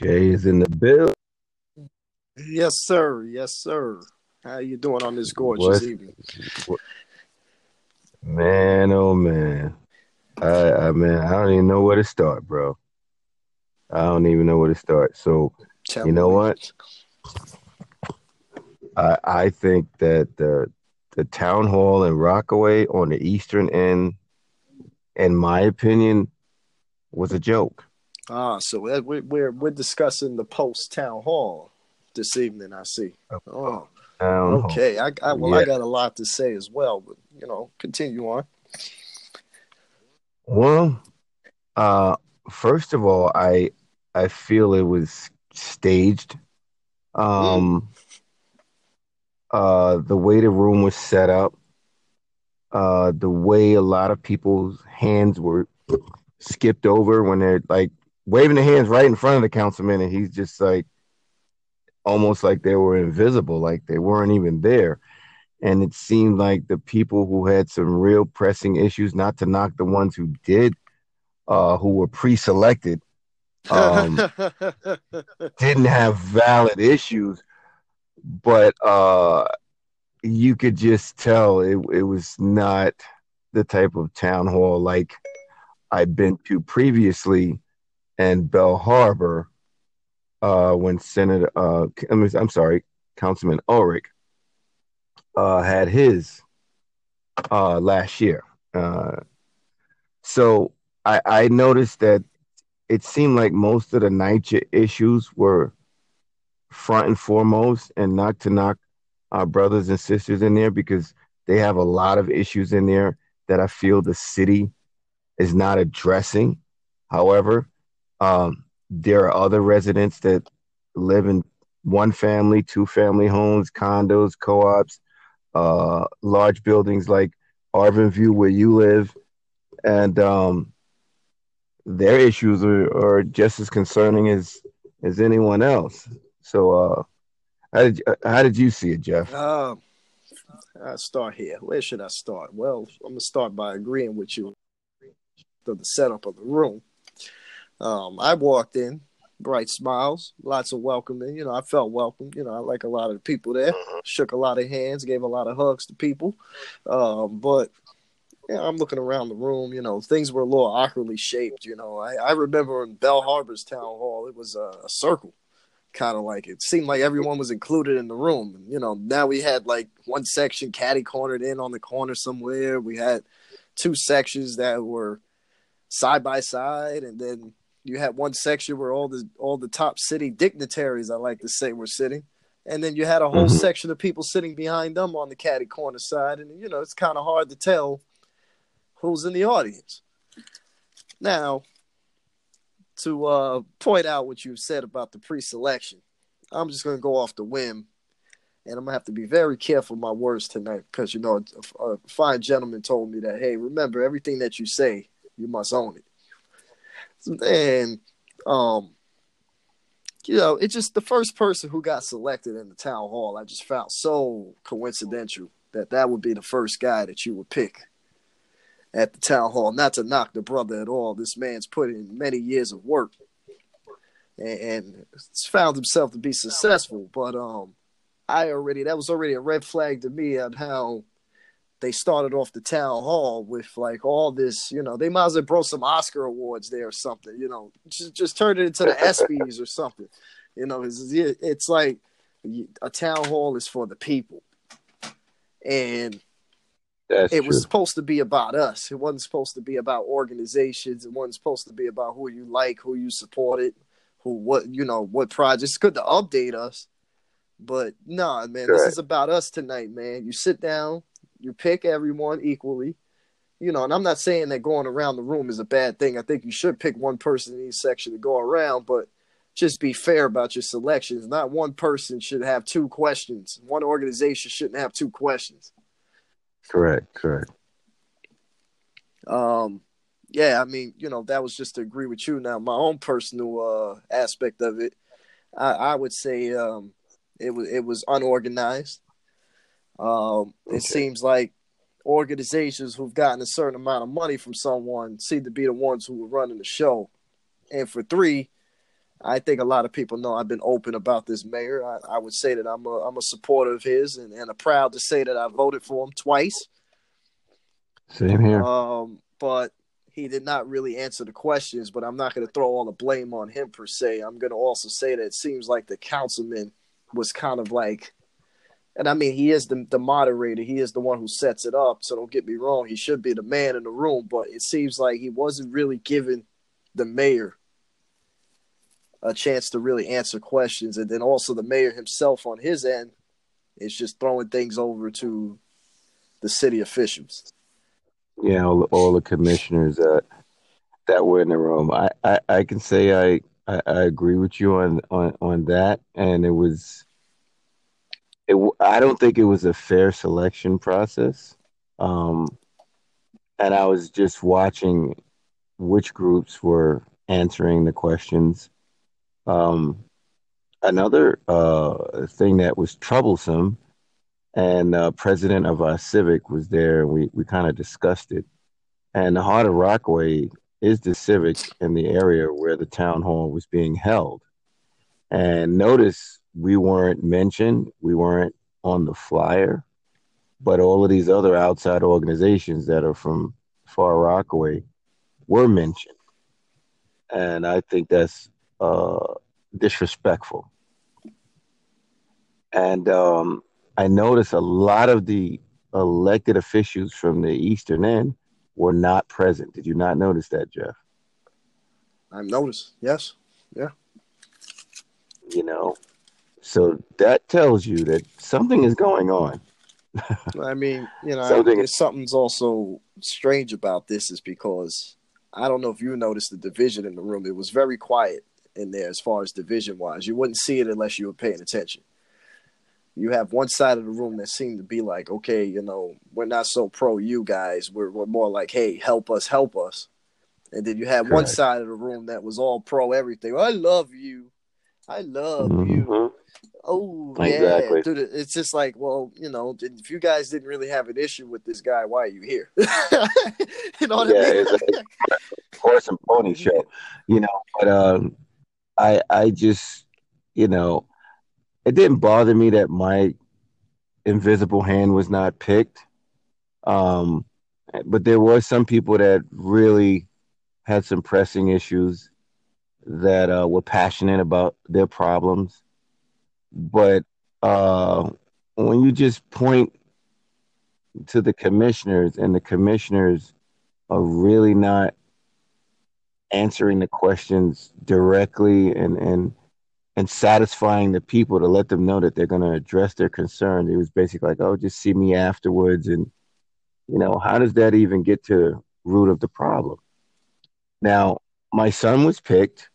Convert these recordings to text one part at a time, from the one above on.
Jay is in the bill. Yes, sir. Yes, sir. How you doing on this gorgeous What? evening? Man, oh man. I, I man, I don't even know where to start, bro. I don't even know where to start. So Tell you know me. what? I I think that the the town hall in Rockaway on the eastern end, in my opinion, was a joke. Ah, so that- we- we're we're discussing the post town hall this evening. I see. Oh, Town okay. I, I well, I got a lot to say as well, but you know, continue on. Well, uh, first of all, I I feel it was staged. Um, uh, the way the room was set up, uh, the way a lot of people's hands were skipped over when they're like waving their hands right in front of the councilman, and he's just like almost like they were invisible, like they weren't even there. And it seemed like the people who had some real pressing issues, not to knock the ones who did, uh, who were pre-selected, um, didn't have valid issues, but uh, you could just tell it, it was not the type of town hall like I've been to previously in Belle Harbor uh, when Senator, uh, I'm sorry, Councilman Ulrich uh, had his uh, last year. Uh, so I, I noticed that it seemed like most of the NYCHA issues were front and foremost, and not to knock our brothers and sisters in there because they have a lot of issues in there that I feel the city is not addressing. However, um, there are other residents that live in one family, two family homes, condos, co ops, uh, large buildings like Arverne View, where you live. And um, their issues are, are just as concerning as, as anyone else. So, uh, how did, how did you see it, Jeff? Um, I start here. Where should I start? Well, I'm gonna start by agreeing with you to the setup of the room. Um, I walked in, bright smiles, lots of welcoming. You know, I felt welcome. You know, I like a lot of the people there. Shook a lot of hands, gave a lot of hugs to people. Um, but yeah, I'm looking around the room. You know, things were a little awkwardly shaped. You know, I, I remember in Belle Harbor's town hall, it was a, a circle kind of like it seemed like everyone was included in the room. You know, now we had like one section caddy cornered in on the corner somewhere. We had two sections that were side by side, and then you had one section where all the all the top city dignitaries, I like to say, were sitting. And then you had a whole Mhm. section of people sitting behind them on the caddy corner side, and you know it's kind of hard to tell who's in the audience. Now, to uh, point out what you've said about the pre-selection, I'm just going to go off the whim, and I'm gonna have to be very careful with my words tonight because you know a, a fine gentleman told me that hey, remember everything that you say, you must own it. And um, you know, it's just the first person who got selected in the town hall. I just found so coincidental that that would be the first guy that you would pick at the town hall. Not to knock the brother at all. This man's put in many years of work and, and found himself to be successful. But um, I already that was already a red flag to me on how they started off the town hall with like all this. You know, they might as well throw some Oscar awards there or something. You know, just just turn it into the ESPYS or something. You know, it's, it's like a town hall is for the people, and That's it true. was supposed to be about us. It wasn't supposed to be about organizations. It wasn't supposed to be about who you like, who you supported, who what you know what projects. It's good to update us, but nah, man, this is about us tonight, man. You sit down, you pick everyone equally, you know. And I'm not saying that going around the room is a bad thing. I think you should pick one person in each section to go around, but just be fair about your selections. Not one person should have two questions. One organization shouldn't have two questions. correct, correct. Um, yeah, I mean, you know, that was just to agree with you. Now, my own personal uh, aspect of it, I, I would say um, it was it was unorganized. Um, Okay. It seems like organizations who've gotten a certain amount of money from someone seem to be the ones who were running the show. And for three, I think a lot of people know I've been open about this mayor. I, I would say that I'm a I'm a supporter of his and, and I'm proud to say that I voted for him twice. Same here. Um, but he did not really answer the questions. But I'm not going to throw all the blame on him per se. I'm going to also say that it seems like the councilman was kind of like, and I mean he is the the moderator. He is the one who sets it up. So don't get me wrong. He should be the man in the room. But it seems like he wasn't really giving the mayor a chance to really answer questions, and then also the mayor himself on his end is just throwing things over to the city officials. Yeah, all, all the commissioners that that were in the room. I, I, I can say I, I, I agree with you on, on, on that, and it was. It, I don't think it was a fair selection process, um, and I was just watching which groups were answering the questions um, another uh, thing that was troublesome, and uh, president of our civic was there, and we, we kind of discussed it. And the heart of Rockaway is the civic in the area where the town hall was being held. And notice we weren't mentioned, we weren't on the flyer, but all of these other outside organizations that are from Far Rockaway were mentioned. And I think that's uh, disrespectful. And um, I noticed a lot of the elected officials from the Eastern End were not present. Did you not notice that, Jeff? I've noticed. Yes. Yeah. You know, so that tells you that something is going on. I mean, you know, something. something's also strange about this is because I don't know if you noticed the division in the room. It was very quiet in there as far as division wise. You wouldn't see it unless you were paying attention. You have one side of the room that seemed to be like, okay, you know, we're not so pro you guys. We're we're more like, hey, help us, help us. And then you had one side of the room that was all pro everything. I love you. I love mm-hmm. you. Oh exactly. yeah, dude. It's just like, well, you know, if you guys didn't really have an issue with this guy, why are you here? you know what yeah, I mean? it's a horse and pony show, you know. But um, I I just you know it didn't bother me that my invisible hand was not picked. Um, but there were some people that really had some pressing issues that uh, were passionate about their problems. But uh, when you just point to the commissioners and the commissioners are really not answering the questions directly and and and satisfying the people to let them know that they're going to address their concern. It was basically like, oh, just see me afterwards, and you know, how does that even get to root of the problem? Now, my son was picked,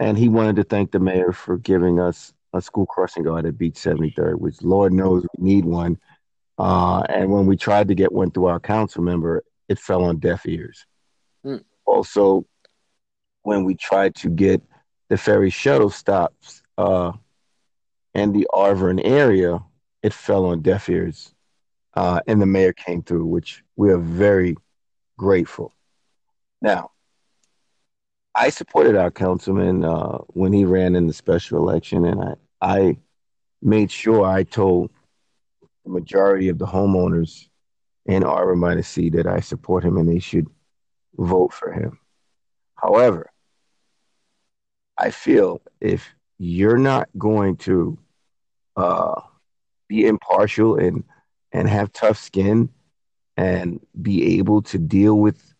and he wanted to thank the mayor for giving us a school crossing guard at Beach 73rd, which Lord knows we need one. Uh, and when we tried to get one through our council member, it fell on deaf ears. Hmm. Also, when we tried to get the ferry shuttle stops uh, in the Arverne area, it fell on deaf ears. Uh, and the mayor came through, which we are very grateful. Now, I supported our councilman uh, when he ran in the special election, and I, I made sure I told the majority of the homeowners in Arbor the Sea that I support him and they should vote for him. However, I feel if you're not going to uh, be impartial and and have tough skin and be able to deal with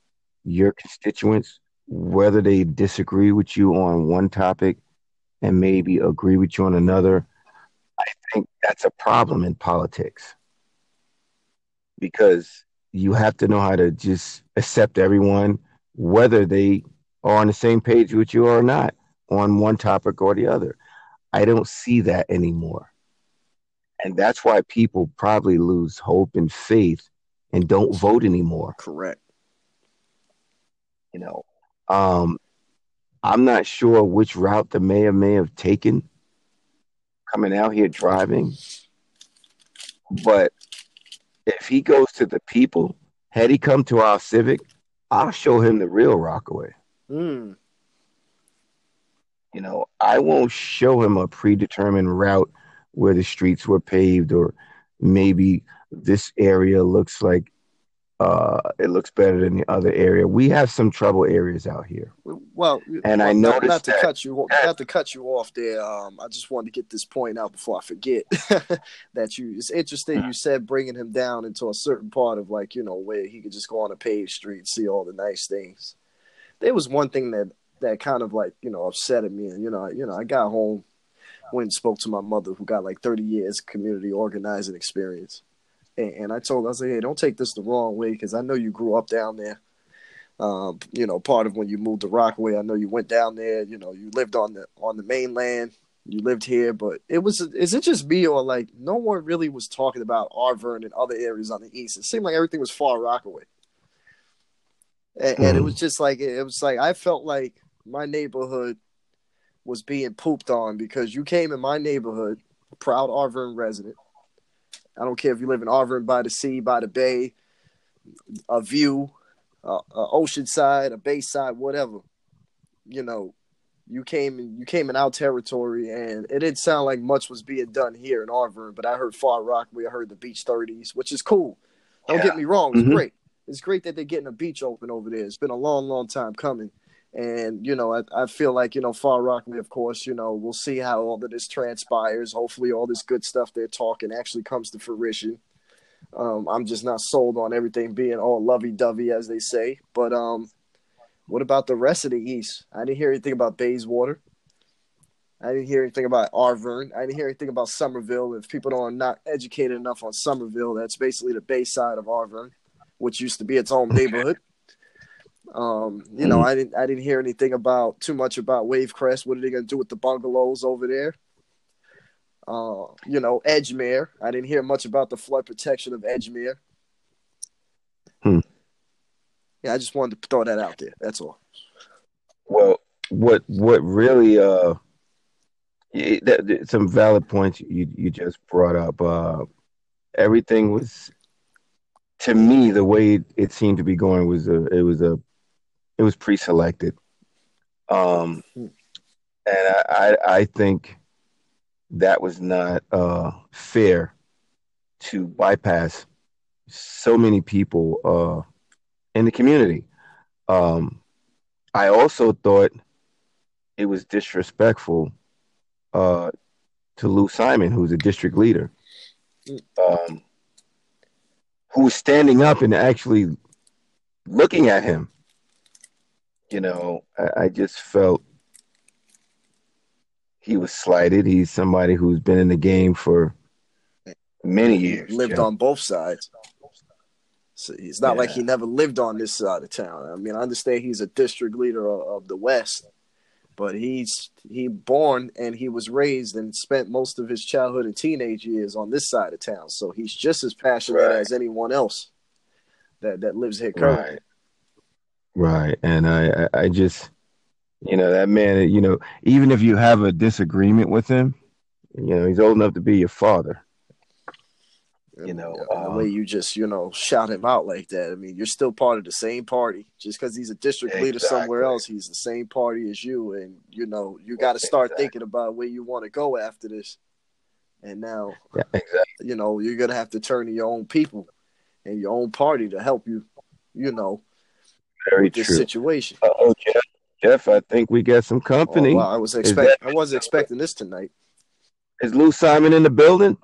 your constituents, whether they disagree with you on one topic and maybe agree with you on another, I think that's a problem in politics because you have to know how to just accept everyone, whether they are on the same page with you or not on one topic or the other. I don't see that anymore. And that's why people probably lose hope and faith and don't vote anymore. Correct. You know, um, I'm not sure which route the mayor may have taken coming out here driving, but if he goes to the people, had he come to our civic, I'll show him the real Rockaway. Mm. You know, I won't show him a predetermined route where the streets were paved or maybe this area looks like uh, it looks better than the other area. We have some trouble areas out here. Well, and well, I not, noticed not to that- cut you not to cut you off there. Um, I just wanted to get this point out before I forget that you. It's interesting you said bringing him down into a certain part of like you know where he could just go on a paved street and see all the nice things. There was one thing that that kind of like you know upset me, and you know you know I got home, went and spoke to my mother who got like thirty years community organizing experience. And, and I told her, I said, like, hey, don't take this the wrong way because I know you grew up down there. Um, you know, part of when you moved to Rockaway, I know you went down there. You know, you lived on the on the mainland. You lived here, but it was is it just me or like no one really was talking about Arverne and other areas on the east? It seemed like everything was far Rockaway, and, and it Mhm. was just like it was like I felt like my neighborhood was being pooped on because you came in my neighborhood, proud Arverne resident. I don't care if you live in Arverne by the sea, by the bay, a view, uh, a ocean side, a bayside, whatever. You know, you came in, you came in our territory, and it didn't sound like much was being done here in Arverne. But I heard Far Rockaway, I heard the Beach Thirties, which is cool. Don't Yeah. get me wrong, it's Mhm. great. It's great that they're getting a beach open over there. It's been a long, long time coming. And, you know, I, I feel like, you know, Far Rockaway, of course, you know, we'll see how all of this transpires. Hopefully, all this good stuff they're talking actually comes to fruition. Um, I'm just not sold on everything being all lovey dovey, as they say. But um, what about the rest of the East? I didn't hear anything about Bayswater. I didn't hear anything about Arverne. I didn't hear anything about Somerville. If people don't not educated enough on Somerville, that's basically the bay side of Arverne, which used to be its own neighborhood. Um, you know, I didn't I didn't hear anything about too much about Wavecrest. What are they gonna do with the bungalows over there? Uh, you know, Edgemere. I didn't hear much about the flood protection of Edgemere. Hmm. Yeah, I just wanted to throw that out there. That's all. Well, what what really uh, that, that- some valid points you you just brought up. Uh, everything was to me the way it, it seemed to be going was a it was a it was pre-selected. Um, and I, I think that was not uh fair to bypass so many people uh in the community. Um, I also thought it was disrespectful uh, to Lou Simon, who's a district leader, um, who was standing up and actually looking at him. You know, I, I just felt he was slighted. He's somebody who's been in the game for many years. lived on both sides. So it's not like he never lived on this side of town. I mean, I understand he's a district leader of, of the West, but he's he born and he was raised and spent most of his childhood and teenage years on this side of town. So he's just as passionate Right. as anyone else that that lives here currently. Right. Right. And I, I, I just, you know, that man, you know, even if you have a disagreement with him, you know, he's old enough to be your father. You know, And the um, way you just you know shout him out like that. I mean, you're still part of the same party. Just because he's a district leader somewhere else, he's the same party as you. And you know, you got to start Exactly. thinking about where you want to go after this. And now, Yeah, exactly. you know, you're gonna have to turn to your own people and your own party to help you. You know, Very with this true. situation. Uh, oh, Jeff, Jeff, I think we got some company. Oh, wow, I was expect I wasn't expecting this tonight. Is Lou Simon in the building?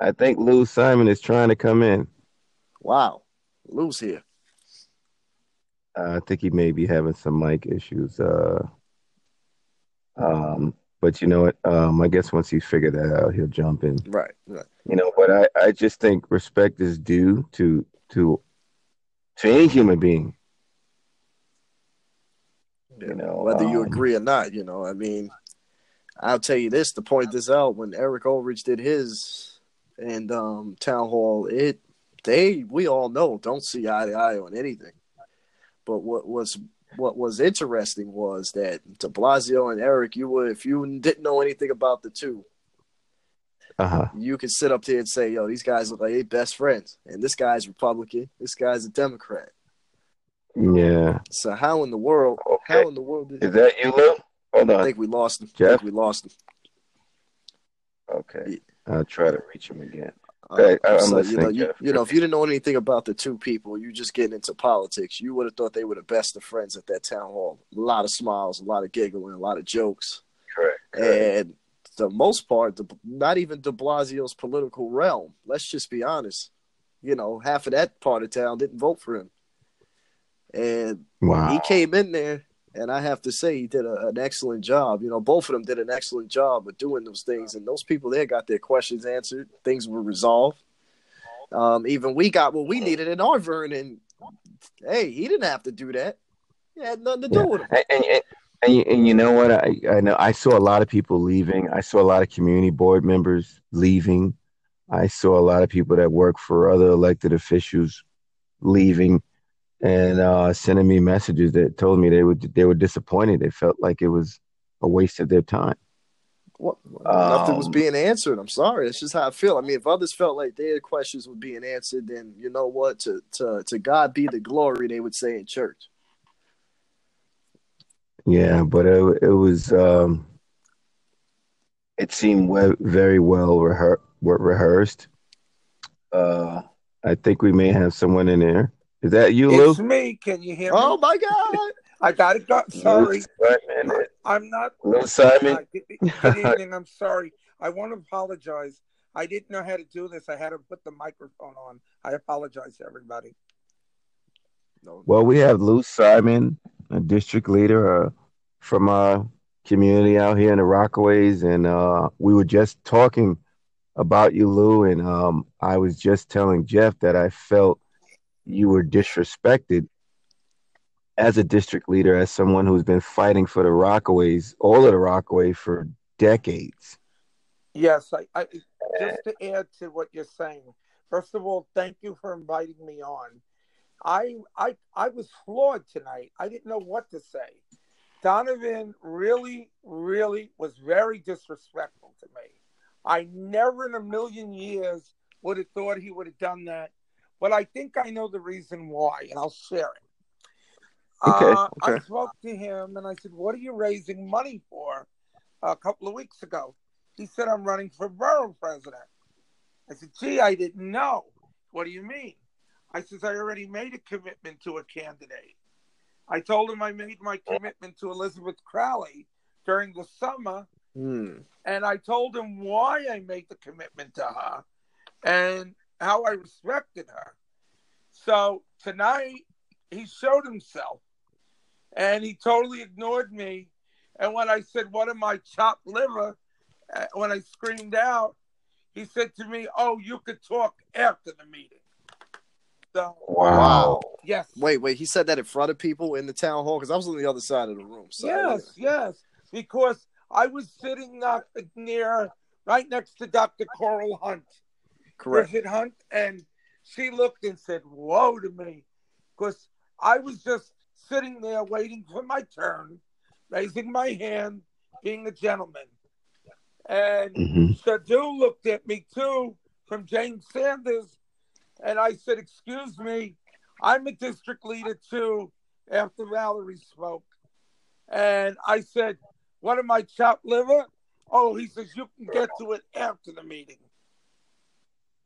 I think Lou Simon is trying to come in. Wow, Lou's here. Uh, I think he may be having some mic issues. Uh, um, but you know what? Um, I guess once he figured that out, he'll jump in. Right, right. You know, but I, I just think respect is due to to to any human being. You know, whether you um, agree or not. You know, I mean, I'll tell you this to point this out. When Eric Ulrich did his and um, town hall, it they we all know don't see eye to eye on anything. But what was what was interesting was that De Blasio and Eric, you were if you didn't know anything about the two, Uh huh. you could sit up there and say, "Yo, these guys look like they best friends," and this guy's Republican, this guy's a Democrat. Yeah. So how in the world? Okay. How in the world did Is that you, Lou? Hold I on. think we lost him? I Jeff? think we lost him. Okay. I'll try to reach him again. Uh, Okay, I- I'm so you listening, know, you, you know, if you didn't know anything about the two people, you just getting into politics. You would have thought they were the best of friends at that town hall. A lot of smiles, a lot of giggling, a lot of jokes, Correct. correct. and the most part, the, not even De Blasio's political realm. Let's just be honest. You know, half of that part of town didn't vote for him, and Wow. he came in there, and I have to say he did a, an excellent job. You know, both of them did an excellent job of doing those things, and those people there got their questions answered. Things were resolved. Um, even we got what we needed in our Vernon. Hey, he didn't have to do that. He had nothing to do Yeah. with him. And, and, and, you, and you know what? I, I know I saw a lot of people leaving. I saw a lot of community board members leaving. I saw a lot of people that work for other elected officials leaving and uh, sending me messages that told me they would they were disappointed. They felt like it was a waste of their time. What, nothing was Um, being answered. I'm sorry. It's just how I feel. I mean, if others felt like their questions were being answered, then you know what? To to to God be the glory, they would say in church. Yeah, but it, it was um, it seemed we- very well rehe- rehearsed. Uh, I think we may have someone in there. Is that you, Lou? It's me. Can you hear me? Oh my God! I got it. Got, sorry, Simon. I'm not. Lou Simon. Good, good evening. I'm sorry. I want to apologize. I didn't know how to do this. I had to put the microphone on. I apologize to everybody. No, Well, we have Lou Simon, a district leader uh, from our community out here in the Rockaways, and uh, we were just talking about you, Lou, and um, I was just telling Jeff that I felt you were disrespected as a district leader, as someone who's been fighting for the Rockaways, all of the Rockaways for decades. Yes, I, I just to add to what you're saying. First of all, thank you for inviting me on. I I I was floored tonight. I didn't know what to say. Donovan really, really was very disrespectful to me. I never in a million years would have thought he would have done that. But I think I know the reason why, and I'll share it. Okay, Uh, I spoke to him and I said, What are you raising money for? a couple of weeks ago. He said, I'm running for borough president. I said, gee, I didn't know. What do you mean? I says, I already made a commitment to a candidate. I told him I made my commitment to Elizabeth Crowley during the summer, Hmm. and I told him why I made the commitment to her and how I respected her. So tonight, he showed himself, and he totally ignored me. And when I said, What am I, chopped liver? Uh, when I screamed out, he said to me, Oh, you could talk after the meeting. So, Wow. yes. Wait, wait. He said that in front of people in the town hall because I was on the other side of the room. So yes, yes. Because I was sitting not near, right next to Dr. Coral Hunt, correct. Bridget Hunt, and she looked and said, Whoa to me. Because I was just sitting there waiting for my turn, raising my hand, being a gentleman. And hmm Shadu looked at me too from James Sanders, and I said, Excuse me, I'm a district leader too, after Valerie spoke. And I said, What am I, chopped liver? Oh, he says, You can get to it after the meeting.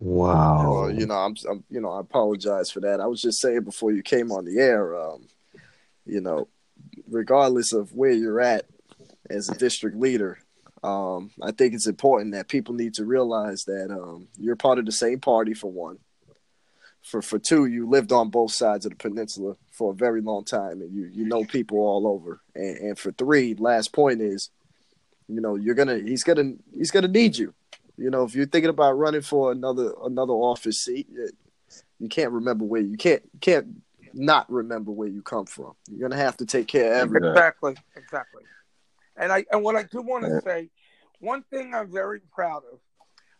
Wow. Well, you know, I'm, I'm, you know, I apologize for that. I was just saying before you came on the air, um, you know, regardless of where you're at as a district leader, um, I think it's important that people need to realize that um, you're part of the same party for one. For for two, you lived on both sides of the peninsula for a very long time, and you you know people all over. And, and for three, last point is, you know, you're gonna he's gonna he's gonna need you. You know, if you're thinking about running for another another office seat, you, you can't remember where you can't you can't not remember where you come from. You're gonna have to take care of everything. Exactly, exactly. And I and what I do want to say, one thing I'm very proud of.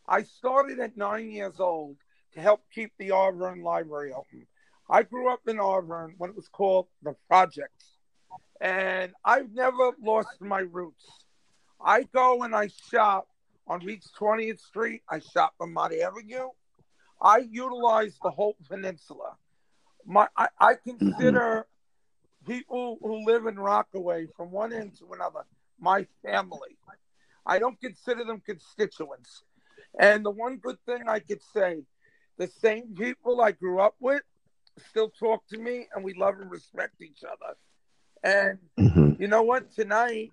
I started at nine years old to help keep the Arverne Library open. I grew up in Arverne when it was called the Projects, and I've never lost my roots. I go and I shop on Beach 20th Street. I shop on Mott Avenue. I utilize the whole peninsula. My, I, I consider people who live in Rockaway from one end to another, my family. I don't consider them constituents. And the one good thing I could say, the same people I grew up with still talk to me and we love and respect each other. And Mhm. you know what? Tonight,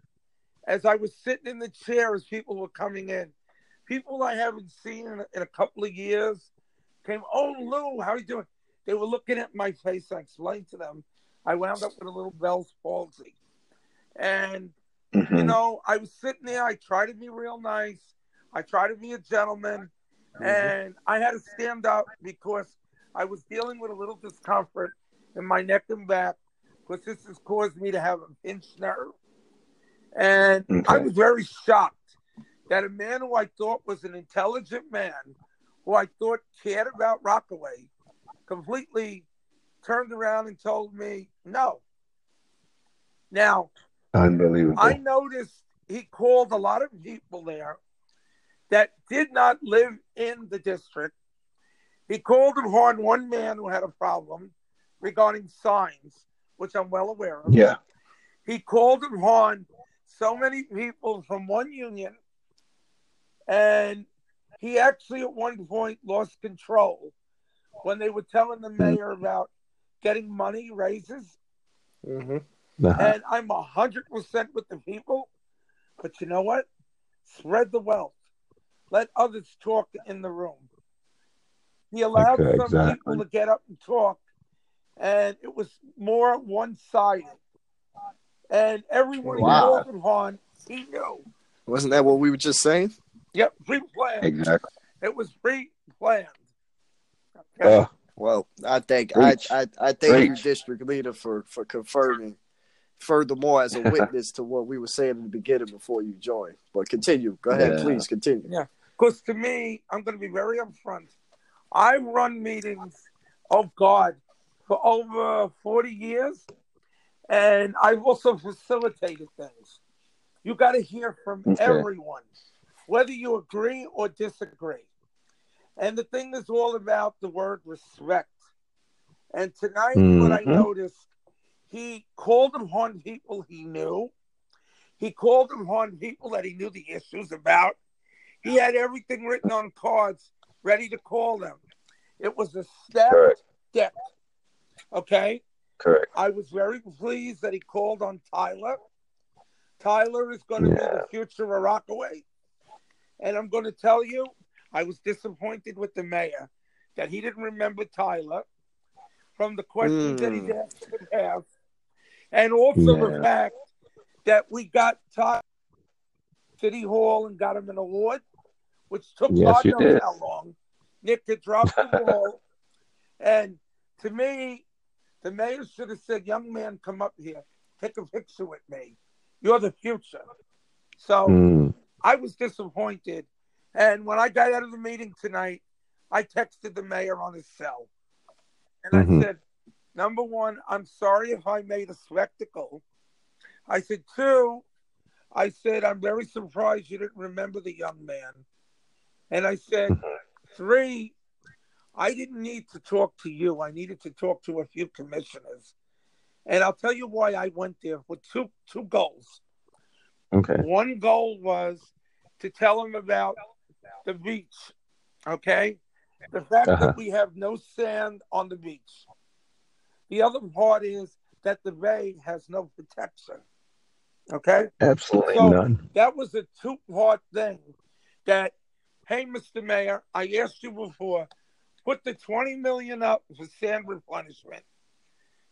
as I was sitting in the chair as people were coming in, people I haven't seen in a, in a couple of years came, Oh, Lou, how are you doing? They were looking at my face. I explained to them I wound up with a little Bell's palsy. And, you Mhm. know, I was sitting there. I tried to be real nice. I tried to be a gentleman. Mm-hmm. And I had to stand up because I was dealing with a little discomfort in my neck and back because this has caused me to have a pinched nerve. And I was very shocked that a man who I thought was an intelligent man, who I thought cared about Rockaway, completely turned around and told me no. Now, Unbelievable. I noticed he called a lot of people there that did not live in the district. He called upon one man who had a problem regarding signs, which I'm well aware of. yeah. He called upon so many people from one union, and he actually at one point lost control when they were telling the mayor about getting money raises. Mm-hmm. Uh-huh. And I'm a hundred percent with the people, but you know what? Spread the wealth. Let others talk in the room. He allowed Okay, some exactly. people to get up and talk, and it was more one-sided. And everyone Wow. he called upon, he knew. Wasn't that what we were just saying? Yep, pre-planned. Exactly. It was pre-planned. Okay? Uh, Well, I thank I, I I thank you, district leader, for for confirming. Furthermore, as a witness to what we were saying in the beginning before you joined. But continue. Go ahead, Yeah. please continue. Yeah. Because to me, I'm going to be very upfront. I run meetings, oh God, for over 40 years, and I've also facilitated things. You got to hear from Okay. everyone, whether you agree or disagree. And the thing is all about the word respect. And tonight, what I Mhm. noticed, he called upon people he knew. He called upon people that he knew the issues about. He had everything written on cards, ready to call them. It was a step Correct. deck. Okay. correct. I was very pleased that he called on Tyler. Tyler is going to be the future of Rockaway. And I'm going to tell you, I was disappointed with the mayor that he didn't remember Tyler from the questions that he's Mm. asked the past. And also the fact that we got Tyler City Hall and got him an award, which took Yes, God knows how long. Nick had dropped the ball. And to me, the mayor should have said, Young man, come up here. Take a picture with me. You're the future. So Mm. I was disappointed. And when I got out of the meeting tonight, I texted the mayor on his cell. And Mhm. I said, number one, I'm sorry if I made a spectacle. I said, two, I said, I'm very surprised you didn't remember the young man. And I said, three, I didn't need to talk to you. I needed to talk to a few commissioners. And I'll tell you why I went there with two two goals. Okay. One goal was to tell him about the beach. Okay? The fact Uh-huh. that we have no sand on the beach. The other part is that the bay has no protection. Okay? Absolutely So- none. That was a two part thing that, hey, Mr. Mayor, I asked you before, put the 20 million up for sand replenishment.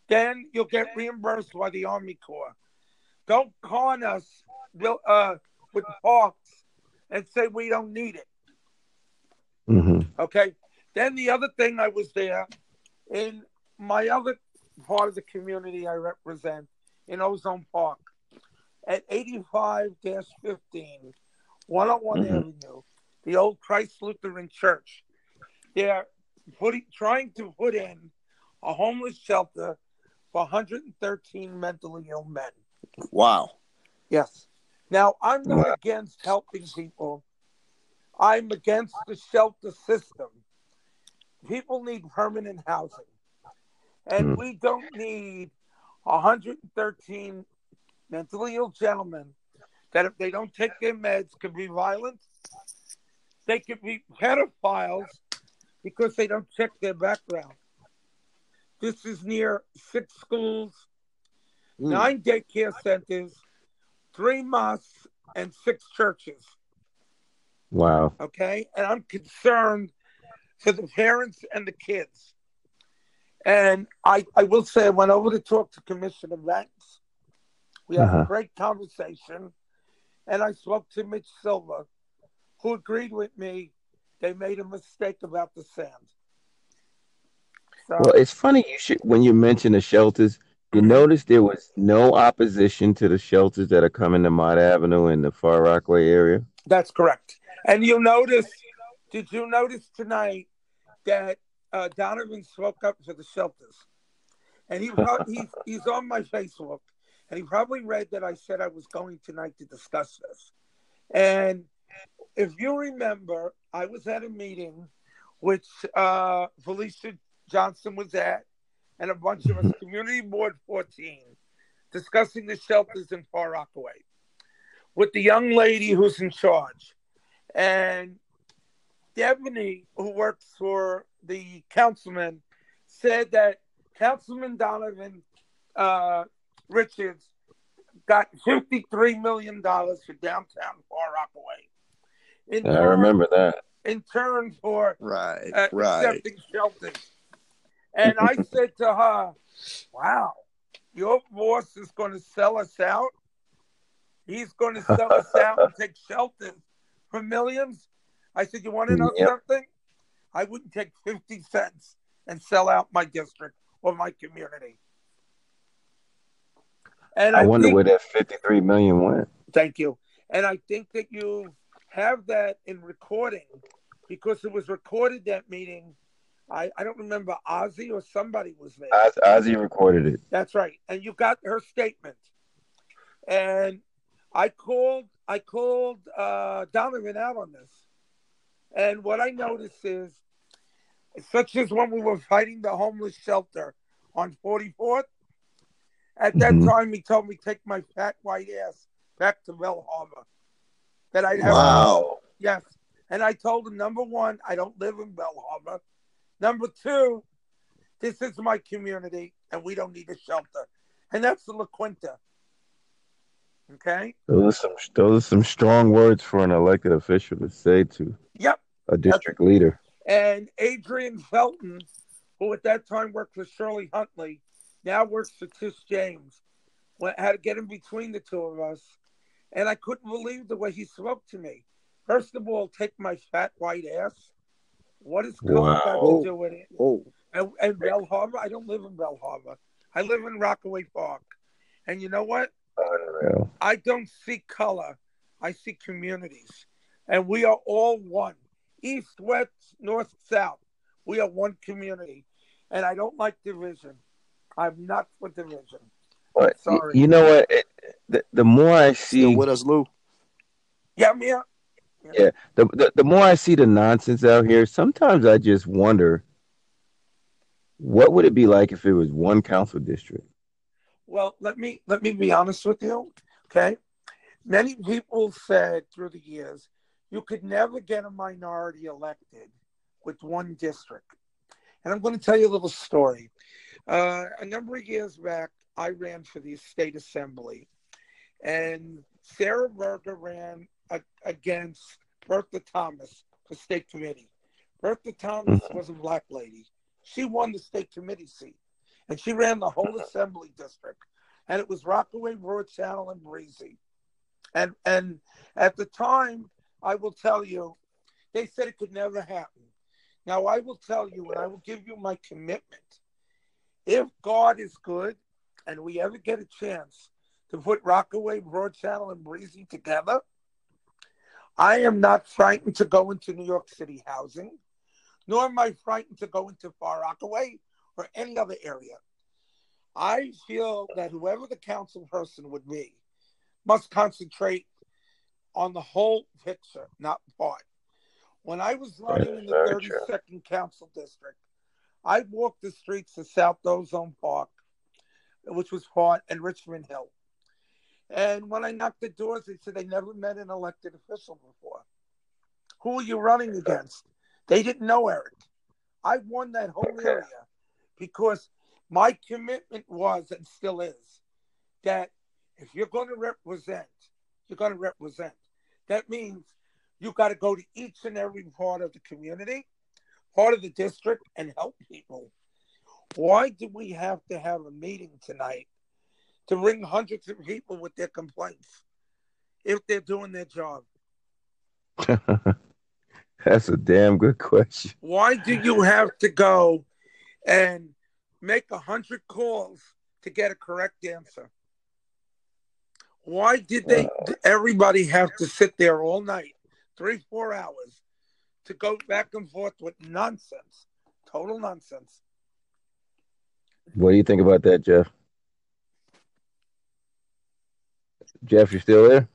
Then you'll get reimbursed by the Army Corps. Don't con us uh, with parks and say we don't need it. hmm Okay. Then the other thing I was there in my other part of the community I represent in Ozone Park at 85 15, 101 Mhm. Avenue, the old Christ Lutheran Church. They're putting, trying to put in a homeless shelter for 113 mentally ill men. Wow. Yes. Now, I'm not Wow. against helping people. I'm against the shelter system. People need permanent housing. And Hmm. we don't need 113 mentally ill gentlemen that if they don't take their meds could be violent. They could be pedophiles because they don't check their background. This is near six schools, Mm. nine daycare centers, three mosques, and six churches. Wow. Okay. And I'm concerned for the parents and the kids. And I, I will say, I went over to talk to Commissioner Banks. We had Uh-huh. a great conversation. And I spoke to Mitch Silver, who agreed with me they made a mistake about the sand. So, Well, it's funny you should when you mention the shelters. You notice there was no opposition to the shelters that are coming to Mott Avenue in the Far Rockaway area. That's correct. And you notice, did you notice tonight that uh, Donovan spoke up for the shelters? And he he's, he's on my Facebook, and he probably read that I said I was going tonight to discuss this. And if you remember, I was at a meeting which uh, Felicia Johnson was at, and a bunch of us, Community Board 14, discussing the shelters in Far Rockaway with the young lady who's in charge. And Devony, who works for the councilman, said that Councilman Donovan uh, Richards got $53 million for downtown Far Rockaway. In I turn- remember that. In turn for Right, uh, right. accepting shelters. And I said to her, Wow, your boss is going to sell us out. He's going to sell us out and take shelters for millions. I said, You want to know Yep. something? I wouldn't take 50 cents and sell out my district or my community. And I, I wonder think- where that 53 million went. Thank you. And I think that you have that in recording because it was recorded that meeting. I, I don't remember Ozzy or somebody was there. Oz, Ozzy recorded it. That's right. And you got her statement. And I called I called uh, Donovan out on this. And what I noticed is such as when we were fighting the homeless shelter on 44th, at that Mhm. time he told me take my fat white ass back to Belle Harbor. That I'd have Wow. Yes. And I told him number one, I don't live in Belle Harbor. Number two, this is my community and we don't need a shelter. And that's the La Quinta. Okay? Those are some those are some strong words for an elected official to say to Yep. a district leader. And Adrian Felton, who at that time worked for Shirley Huntley, now works for Tish James, went, had to get in between the two of us. And I couldn't believe the way he spoke to me. First of all, take my fat white ass. What is color got Wow. to do with it? Oh. oh, And, and Belle Harbor, I don't live in Belle Harbor. I live in Rockaway Park. And you know what? I don't see color. I see communities. And we are all one. East, west, north, south. We are one community. And I don't like division. I'm not for division. But y- Sorry. you know what? It, the, the more I see, still with us, Lou? Yeah, Mia? the, the the more I see the nonsense out here, sometimes I just wonder, what would it be like if it was one council district? Well, let me let me be honest with you. Okay. Many people said through the years you could never get a minority elected with one district. And I'm going to tell you a little story. Uh, a number of years back, I ran for the state assembly, and Sarah Berger ran a- against Bertha Thomas for state committee. Bertha Thomas was a black lady. She won the state committee seat and she ran the whole assembly district. And it was Rockaway, Broad Channel, and Breezy. And and at the time, I will tell you, they said it could never happen. Now I will tell you, and I will give you my commitment. If God is good, and we ever get a chance to put Rockaway, Broad Channel, and Breezy together, I am not frightened to go into New York City housing, nor am I frightened to go into Far Rockaway or any other area. I feel that whoever the council person would be must concentrate on the whole picture, not part. When I was running in the Very true. 32nd Council District, I walked the streets of South Ozone Park which was part, and Richmond Hill. And when I knocked the doors, they said they never met an elected official before. Who are you running against? They didn't know Eric. I won that whole Okay. area because my commitment was and still is that if you're going to represent, you're going to represent. That means you've got to go to each and every part of the community, part of the district, and help people. Why do we have to have a meeting tonight to bring hundreds of people with their complaints if they're doing their job? That's a damn good question. Why do you have to go and make a hundred calls to get a correct answer? Why did they? Uh, everybody have to sit there all night, three, four hours, to go back and forth with nonsense, total nonsense. What do you think about that, Jeff? Jeff, you still there?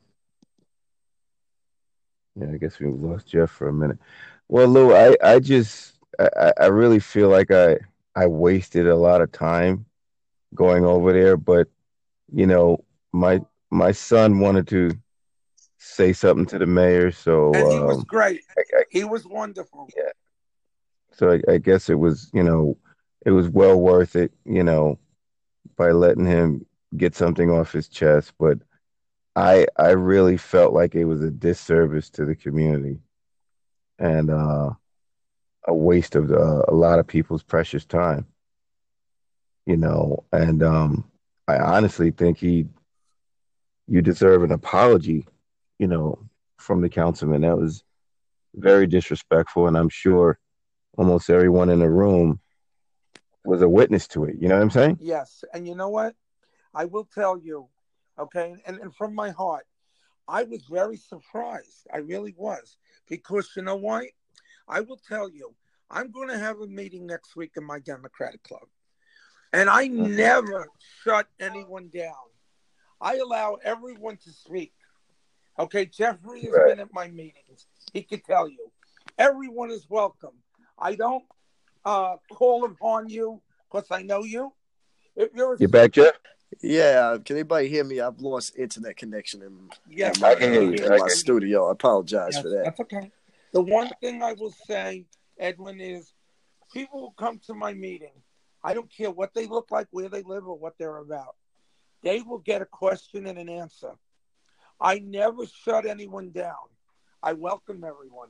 Yeah, I guess we lost Jeff for a minute. Well, Lou, I, I just I, I- I really feel like I I wasted a lot of time going over there, but you know, my my son wanted to say something to the mayor, so And he was um, great. I, I, He was wonderful. Yeah. So I, I guess it was, you know, it was well worth it, you know, by letting him get something off his chest. But I I really felt like it was a disservice to the community and uh, a waste of uh, a lot of people's precious time, you know. And um, I honestly think he, you deserve an apology, you know, from the councilman. That was very disrespectful, and I'm sure almost everyone in the room was a witness to it. You know what I'm saying? Yes. And you know what? I will tell you, okay, and, and from my heart, I was very surprised. I really was. Because you know why? I will tell you, I'm going to have a meeting next week in my Democratic Club. And I never shut anyone down. I allow everyone to speak. Okay, Jeffrey has Right. been at my meetings. He could tell you. Everyone is welcome. I don't uh, call upon you because I know you. If you're You back, Jeff? Yeah, can anybody hear me? I've lost internet connection in, Yes, in my, I can hear you. in I my can- studio. I apologize Yes, for that. That's okay. The one thing I will say, Edwin, is people will come to my meeting. I don't care what they look like, where they live, or what they're about. They will get a question and an answer. I never shut anyone down. I welcome everyone.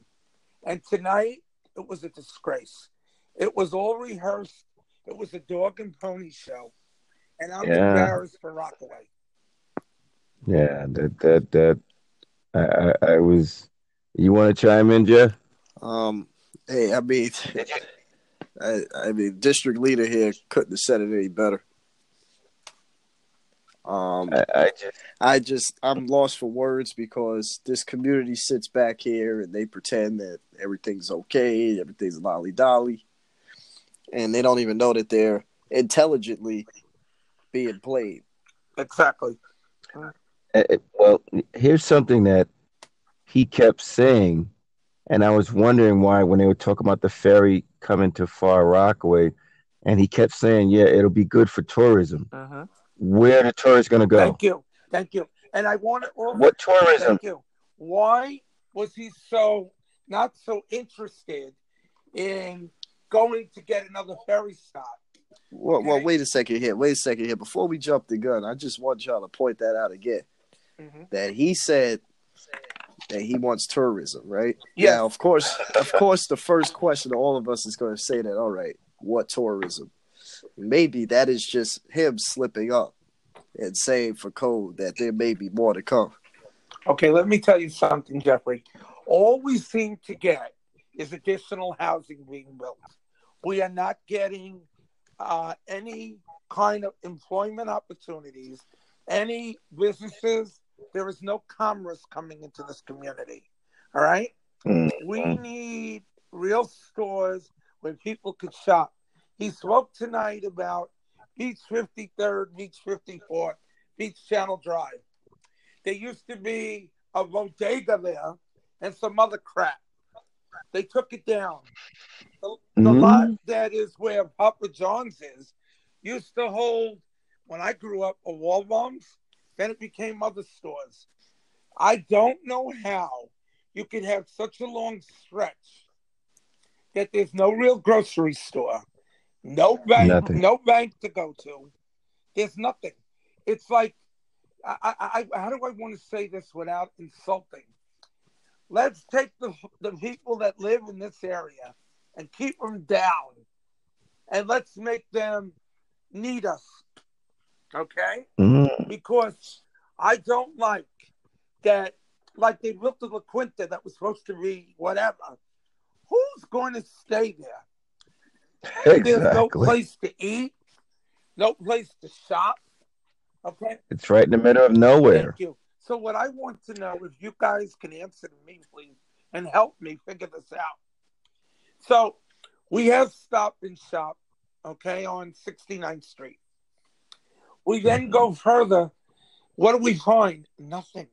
And tonight, it was a disgrace. It was all rehearsed. It was a dog and pony show. And I'm Yeah. embarrassed for Rockaway. Yeah, that that that I I, I was. You want to chime in, Jeff? Um, hey, I mean, I, I mean, district leader here couldn't have said it any better. Um, I, I just I just I'm lost for words because this community sits back here and they pretend that everything's okay, everything's lolly dolly, and they don't even know that they're intelligently being played. Exactly. Uh, well, here's something that he kept saying, and I was wondering why when they were talking about the ferry coming to Far Rockaway, and he kept saying, "Yeah, it'll be good for tourism." Uh-huh. Where the tour is gonna go? Thank you. Thank you. And I want to also What tourism? Thank you. Why was he so not so interested in going to get another ferry stop? Well, well, wait a second here. Wait a second here. Before we jump the gun, I just want y'all to point that out again. Mm-hmm. That he said that he wants tourism, right? Yes. Now, of course, of course, the first question to all of us is going to say that. All right, what tourism? Maybe that is just him slipping up and saying for code that there may be more to come. Okay, let me tell you something, Jeffrey. All we seem to get is additional housing being built. We are not getting uh, any kind of employment opportunities, any businesses. There is no commerce coming into this community. All right? Mm. We need real stores where people could shop. He spoke tonight about Beach 53rd, Beach 54th, Beach Channel Drive. There used to be a bodega there and some other crap. They took it down. The, the Mhm. lot that is where Papa John's is used to hold when I grew up, a Waldbaum's. Then it became other stores. I don't know how you could have such a long stretch that there's no real grocery store, no bank, Nothing. no bank to go to. There's nothing. It's like, I, I, how do I want to say this without insulting? Let's take the the people that live in this area and keep them down, and let's make them need us. Okay Mhm. because I don't like that. Like they built the La Quinta that was supposed to be whatever. Who's going to stay there? There's no place to eat, no place to shop. Okay, It's right in the middle of nowhere. thank you. So what I want to know, if you guys can answer me, please, and help me figure this out. So we have Stop and Shop, okay, on 69th Street. We then go mm-hmm. further. What do we find? Nothing.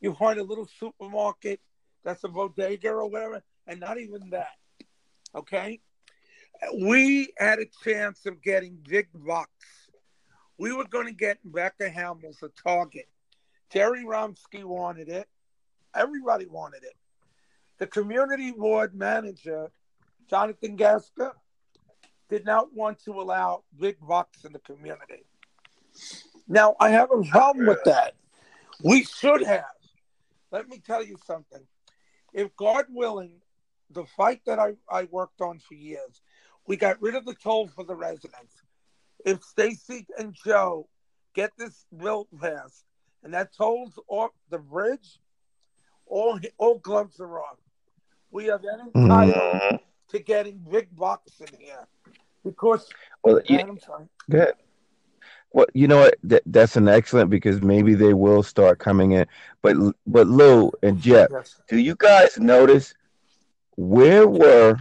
You find a little supermarket that's a bodega or whatever, and not even that. Okay? We had a chance of getting big bucks. We were going to get Becca Hammels a Target. Jerry Romsky wanted it. Everybody wanted it. The community board manager, Jonathan Gaska, did not want to allow big bucks in the community. Now, I have a problem with that. We should have. Let me tell you something. If God willing, the fight that I, I worked on for years, we got rid of the toll for the residents. If Stacy and Joe get this bill passed and that tolls off the bridge, all all gloves are off. We are then entitled Mhm. to getting big bucks in here because. Well, you, I'm sorry. Good. Well, you know what? That, that's an excellent because maybe they will start coming in. But but Lou and Jeff, Yes. do you guys notice where were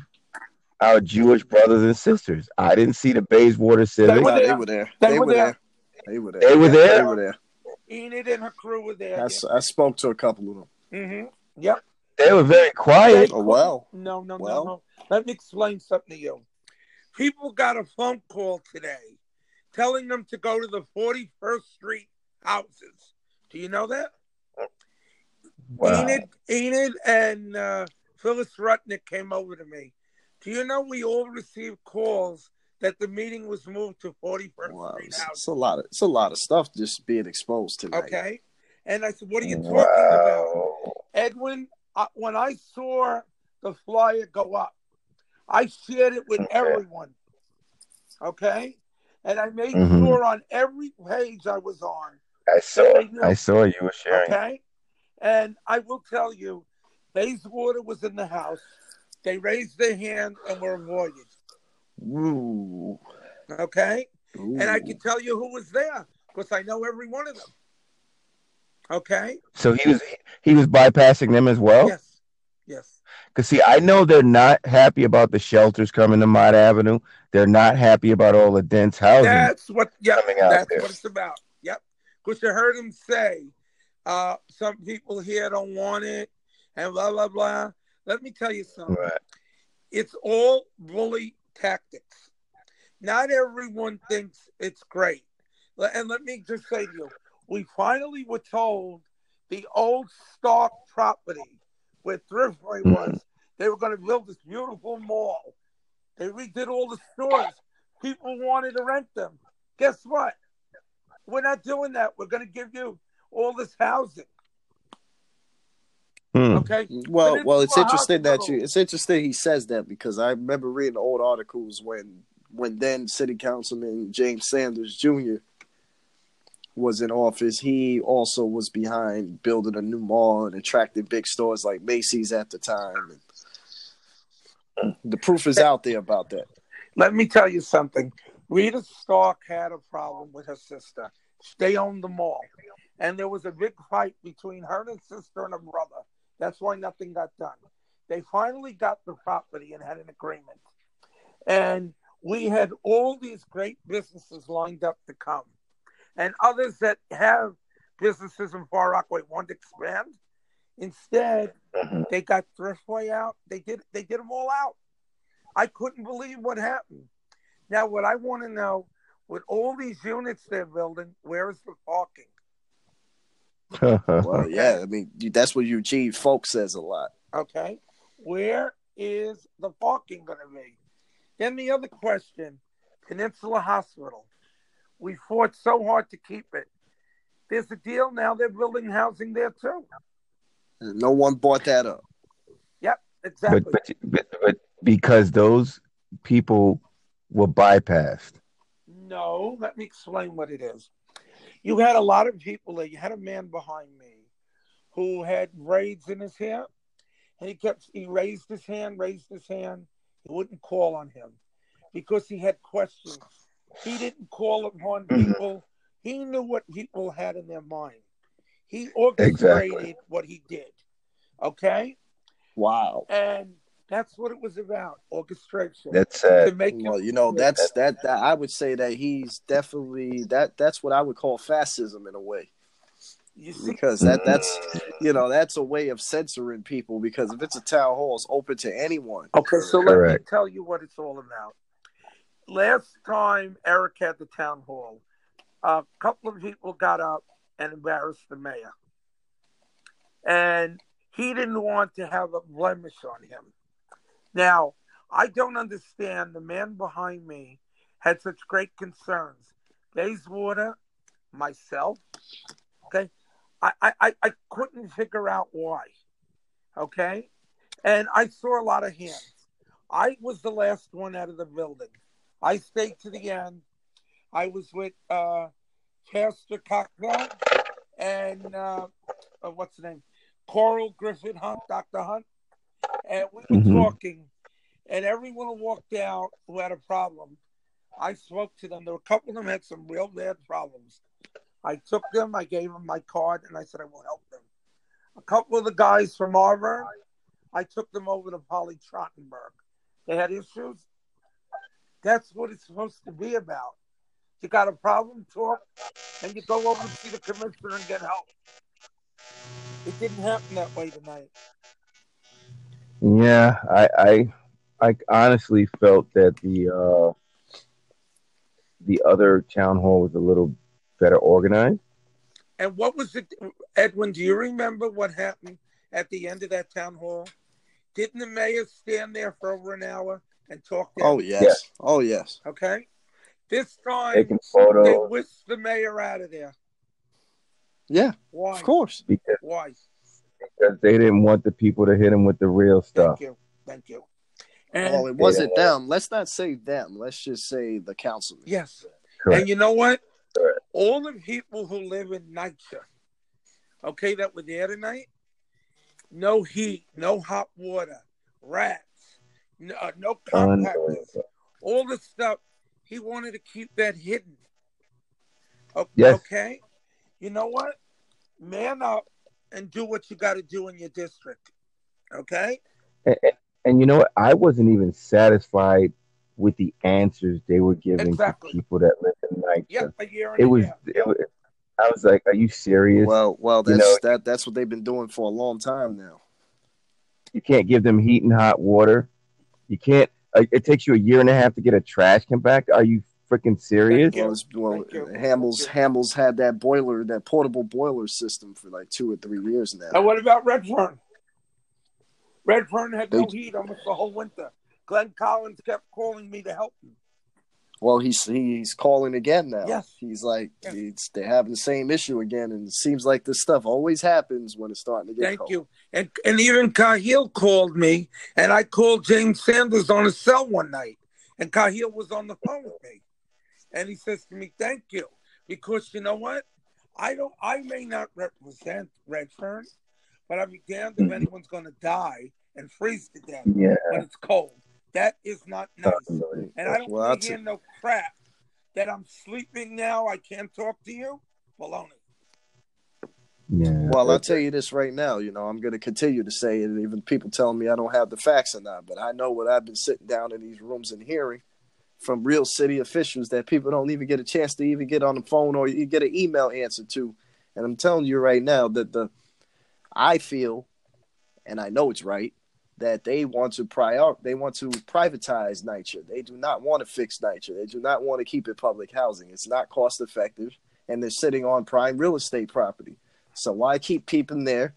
our Jewish brothers and sisters? I didn't see the Bayswater Civic. were Nah, they were there. They They were were there. there. They were there. They were there? They were there. Enid and her crew were there. I spoke to a couple of them. hmm Yep. They were very quiet. Oh, well. No, no, Well. no, no. Let me explain something to you. People got a phone call today telling them to go to the 41st Street houses. Do you know that? Wow. Enid, Enid and uh, Phyllis Rutnick came over to me. Do you know we all received calls that the meeting was moved to 41st Wow, Street it's, it's a lot of it's a lot of stuff just being exposed tonight. Okay. And I said, What are you talking about? Edwin, uh, when I saw the flyer go up, I shared it with Okay. everyone. Okay? And I made Mhm. sure on every page I was on. I saw. I saw you were sharing. Okay? And I will tell you, Bayswater was in the house. They raised their hand and were avoided. Ooh. Okay? And I can tell you who was there because I know every one of them. Okay? So he was he was bypassing them as well. Yes. Yes. Because see, I know they're not happy about the shelters coming to Mott Avenue. They're not happy about all the dense housing. That's what. Out that's there. what it's about. Yep. Because you heard him say, uh, some people here don't want it, and blah blah blah. Let me tell you something. Right. It's all bully tactics. Not everyone thinks it's great. And let me just say to you, we finally were told the old Stark property where Thriftway Mhm. was, they were going to build this beautiful mall. They redid all the stores. People wanted to rent them. Guess what? We're not doing that. We're going to give you all this housing. Hmm. Okay. Well, But it's well, it's for interesting that you. It's interesting he says that because I remember reading old articles when when then City Councilman James Sanders Jr. was in office. He also was behind building a new mall and attracting big stores like Macy's at the time. The proof is out there about that. Let me tell you something. Rita Stark had a problem with her sister. They owned the mall. And there was a big fight between her and her sister and her brother. That's why nothing got done. They finally got the property and had an agreement. And we had all these great businesses lined up to come. And others that have businesses in Far Rockaway want to expand. Instead, Mhm. they got Thriftway out. They did they did them all out. I couldn't believe what happened. Now, what I want to know with all these units they're building, where is the parking? Well, yeah, I mean that's what Eugene Folk says a lot. Okay. Where is the parking going to be? Then the other question Peninsula Hospital. We fought so hard to keep it. There's a deal now, they're building housing there too. No one bought that up. Yep, exactly. but, but, but but because those people were bypassed. No, let me explain what it is. You had a lot of people there. You had a man behind me who had braids in his hair, and he kept he raised his hand, raised his hand. He wouldn't call on him because he had questions. He didn't call upon mm-hmm. people. He knew what people had in their mind. He orchestrated Exactly. what he did. Okay, Wow. and that's what it was about: orchestration. That's to sad. make Well, you know, that's that, that I would say that he's definitely that that's what I would call fascism in a way. you see. Because that that's mm. you know, that's a way of censoring people because if it's a town hall, it's open to anyone. Okay, so let me tell you what it's all about. Last time Eric had the town hall, a couple of people got up and embarrassed the mayor. And he didn't want to have a blemish on him. Now, I don't understand the man behind me had such great concerns. Bayswater, myself, okay, I, I, I- couldn't figure out why. Okay? And I saw a lot of hands. I was the last one out of the building. I stayed to the end. I was with uh, Pastor Cocknell and uh, uh, what's the name? Coral Griffin Hunt, Dr. Hunt. And we were Mhm. talking, and everyone who walked out who had a problem, I spoke to them. There were a couple of them had some real bad problems. I took them, I gave them my card, and I said I will help them. A couple of the guys from Arverne, I took them over to Polly Trottenberg. They had issues. That's what it's supposed to be about. You got a problem, talk, and you go over to see the commissioner and get help. It didn't happen that way tonight. Yeah, I, I, I honestly felt that the uh, the other town hall was a little better organized. And what was it, Edwin? Do you remember what happened at the end of that town hall? Didn't the mayor stand there for over an hour and talk to Oh yes. Yes. Oh yes. Okay. This time Taking they photos whisked the mayor out of there. Yeah, Why? of course. because, Why? Because they didn't want the people to hit him with the real stuff. Thank you. Thank you. And Well, it wasn't them. Let's not say them. Let's just say the councilman. yes. Correct. And you know what? Correct. All the people who live in NYCHA, okay, that were there tonight, no heat, no hot water, rats, no, uh, no compactors, all the stuff. He wanted to keep that hidden. O- Yes. Okay. You know what? Man up and do what you got to do in your district. Okay. And, and, and you know what? I wasn't even satisfied with the answers they were giving Exactly. to people that live in NYCHA. Yep. A year and It a was, half. it was. I was like, "Are you serious? Well, well, You that's know- that. That's what they've been doing for a long time now. You can't give them heat and hot water. You can't. Uh, it takes you a year and a half to get a trash compactor. Are you freaking serious? Thank you. Well, well Thank you. Hammels Thank you. Hammels had that boiler, that portable boiler system for like two or three years now. And what about Redfern? Redfern had no heat almost the whole winter. Glenn Collins kept calling me to help him. Well, he's he's calling again now. Yes. he's like Yes. it's, they're having the same issue again, and it seems like this stuff always happens when it's starting to get Thank cold. you. And and even Cahill called me, and I called James Sanders on his cell one night, and Cahill was on the phone with me, and he says to me, "Thank you," because you know what? I don't. I may not represent Redfern, but I'd be damned if Mhm. anyone's going to die and freeze to death Yeah. when it's cold. That is not nice. Unbelievable. And I don't Well, want that's to hear no crap that I'm sleeping now. I can't talk to you. Baloney. Yeah. Well, I'll tell you this right now. You know, I'm going to continue to say it, even people telling me I don't have the facts or not. But I know what I've been sitting down in these rooms and hearing from real city officials that people don't even get a chance to even get on the phone or you get an email answer to. And I'm telling you right now that the I feel, and I know it's right, that they want to prior they want to privatize NYCHA. They do not want to fix NYCHA. They do not want to keep it public housing. It's not cost effective, and they're sitting on prime real estate property. So why keep people there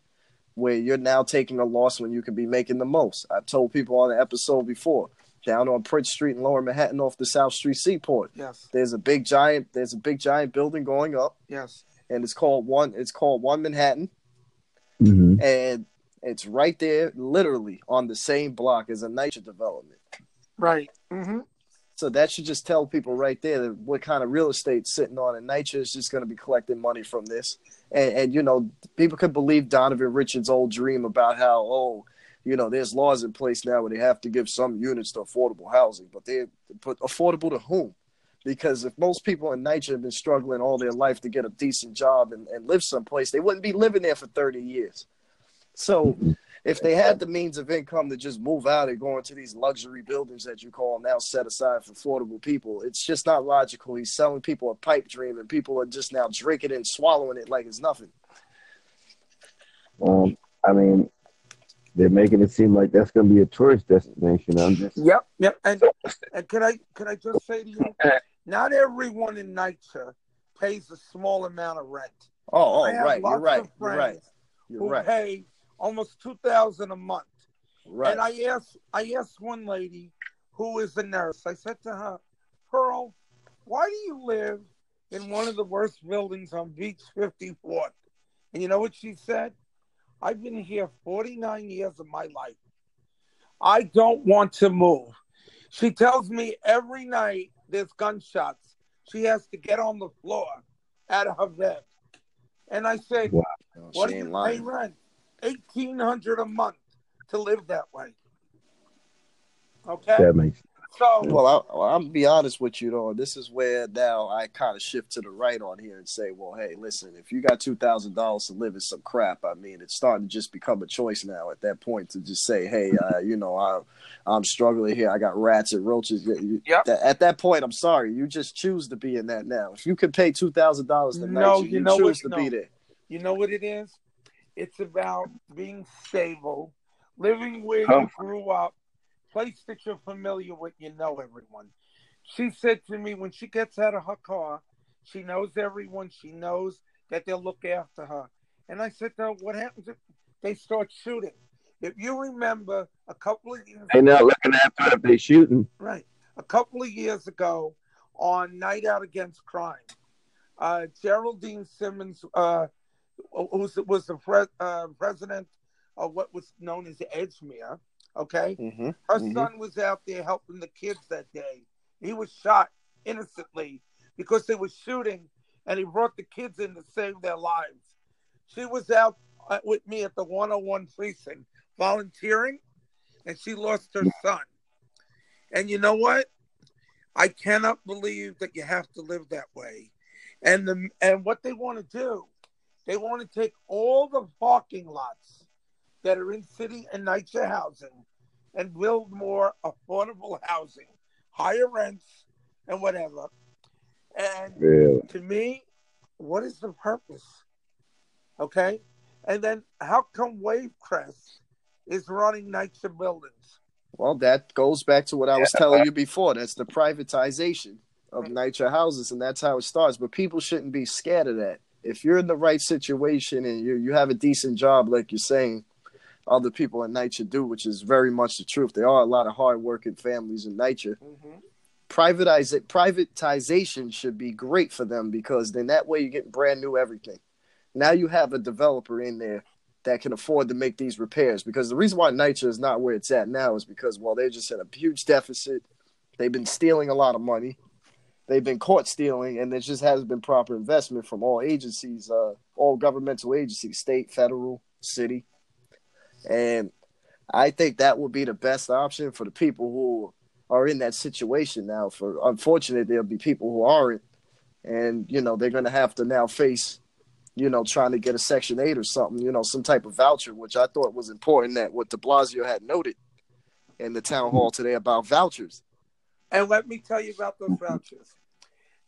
where you're now taking a loss when you can be making the most? I've told people on the episode before down on Prince Street in Lower Manhattan off the South Street Seaport. Yes. There's a big giant there's a big giant building going up Yes. and it's called one it's called One Manhattan Mm-hmm. and it's right there literally on the same block as a NYCHA development. Right. Mm-hmm. So that should just tell people right there that what kind of real estate sitting on and NYCHA is just going to be collecting money from this. And, and, you know, people could believe Donovan Richards' old dream about how, oh, you know, there's laws in place now where they have to give some units to affordable housing, but they but affordable to whom? Because if most people in NYCHA have been struggling all their life to get a decent job and, and live someplace, they wouldn't be living there for 30 years. So if they had the means of income to just move out and go into these luxury buildings that you call now set aside for affordable people, it's just not logical. He's selling people a pipe dream, and people are just now drinking and swallowing it like it's nothing. Um, I mean, they're making it seem like that's going to be a tourist destination. I'm just Yep. Yep. And and can I can I just say to you, not everyone in NYCHA pays a small amount of rent. Oh, oh, right, you're lots right, you're right, you're who right, pay almost two thousand a month. right. And I asked I asked one lady who is a nurse. I said to her, Pearl, why do you live in one of the worst buildings on Beach 54th? And you know what she said? I've been here 49 years of my life. I don't want to move. She tells me every night there's gunshots. She has to get on the floor out of her bed. And I say, Wow. What she do you pay rent? Eighteen hundred a month to live that way. Okay, that makes so Well, I, well, I'm gonna be honest with you though. This is where now I kind of shift to the right on here and say, well, hey, listen, if you got two thousand dollars to live in some crap, I mean, it's starting to just become a choice now. At that point, to just say, hey, uh, you know, I, I'm struggling here. I got rats and roaches. You- you- Yep. at that point, I'm sorry. You just choose to be in that now. If you could pay two thousand dollars to No, night, you, you know choose what? to be there. you know what it is? It's about being stable, living where you grew up, place that you're familiar with. You know everyone. She said to me when she gets out of her car, she knows everyone. She knows that they'll look after her. And I said to her, "What happens if they start shooting?" If you remember, a couple of years They're not looking after if they're shooting. Right. A couple of years ago on Night Out Against Crime, uh, Geraldine Simmons, uh, who was, was the pre- uh, president of what was known as Edgemere, okay? Mm-hmm. Her Mhm. son was out there helping the kids that day. He was shot innocently because they were shooting, and he brought the kids in to save their lives. She was out uh, with me at the 101 precinct volunteering, and she lost her son. And you know what? I cannot believe that you have to live that way. And the and what they want to do, they want to take all the parking lots that are in city and NYCHA housing and build more affordable housing, higher rents, and whatever. And Really? to me, what is the purpose? Okay, and then how come Wavecrest is running NYCHA buildings? Well, that goes back to what I was telling you before. That's the privatization of NYCHA houses, and that's how it starts. But people shouldn't be scared of that. If you're in the right situation and you you have a decent job, like you're saying, other people in NYCHA do, which is very much the truth. There are a lot of hardworking families in NYCHA. Mm-hmm. Privatize privatization should be great for them because then that way you get brand new everything. Now you have a developer in there that can afford to make these repairs. Because the reason why NYCHA is not where it's at now is because, well, they're just in a huge deficit. They've been stealing a lot of money. They've been caught stealing, and there just hasn't been proper investment from all agencies, uh, all governmental agencies, state, federal, city. And I think that would be the best option for the people who are in that situation now. For unfortunately, there'll be people who aren't, and you know they're going to have to now face you know, trying to get a Section 8 or something, you know, some type of voucher, which I thought was important that what de Blasio had noted in the town hall today about vouchers. And let me tell you about those vouchers.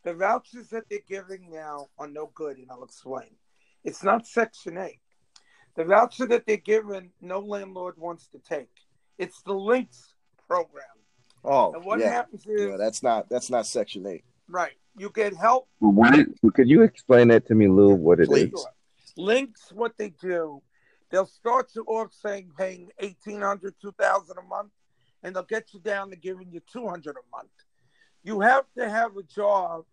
The vouchers that they're giving now are no good, and I'll explain. It's not Section 8. The voucher that they're given, no landlord wants to take. It's the links program. Oh, And what yeah. happens is yeah. That's not that's not Section Eight. right. You get help. What could you explain that to me, Lou? What it is? Please. Sure. Links, what they do, they'll start you off saying paying eighteen hundred, two thousand a month, and they'll get you down to giving you two hundred a month. You have to have a job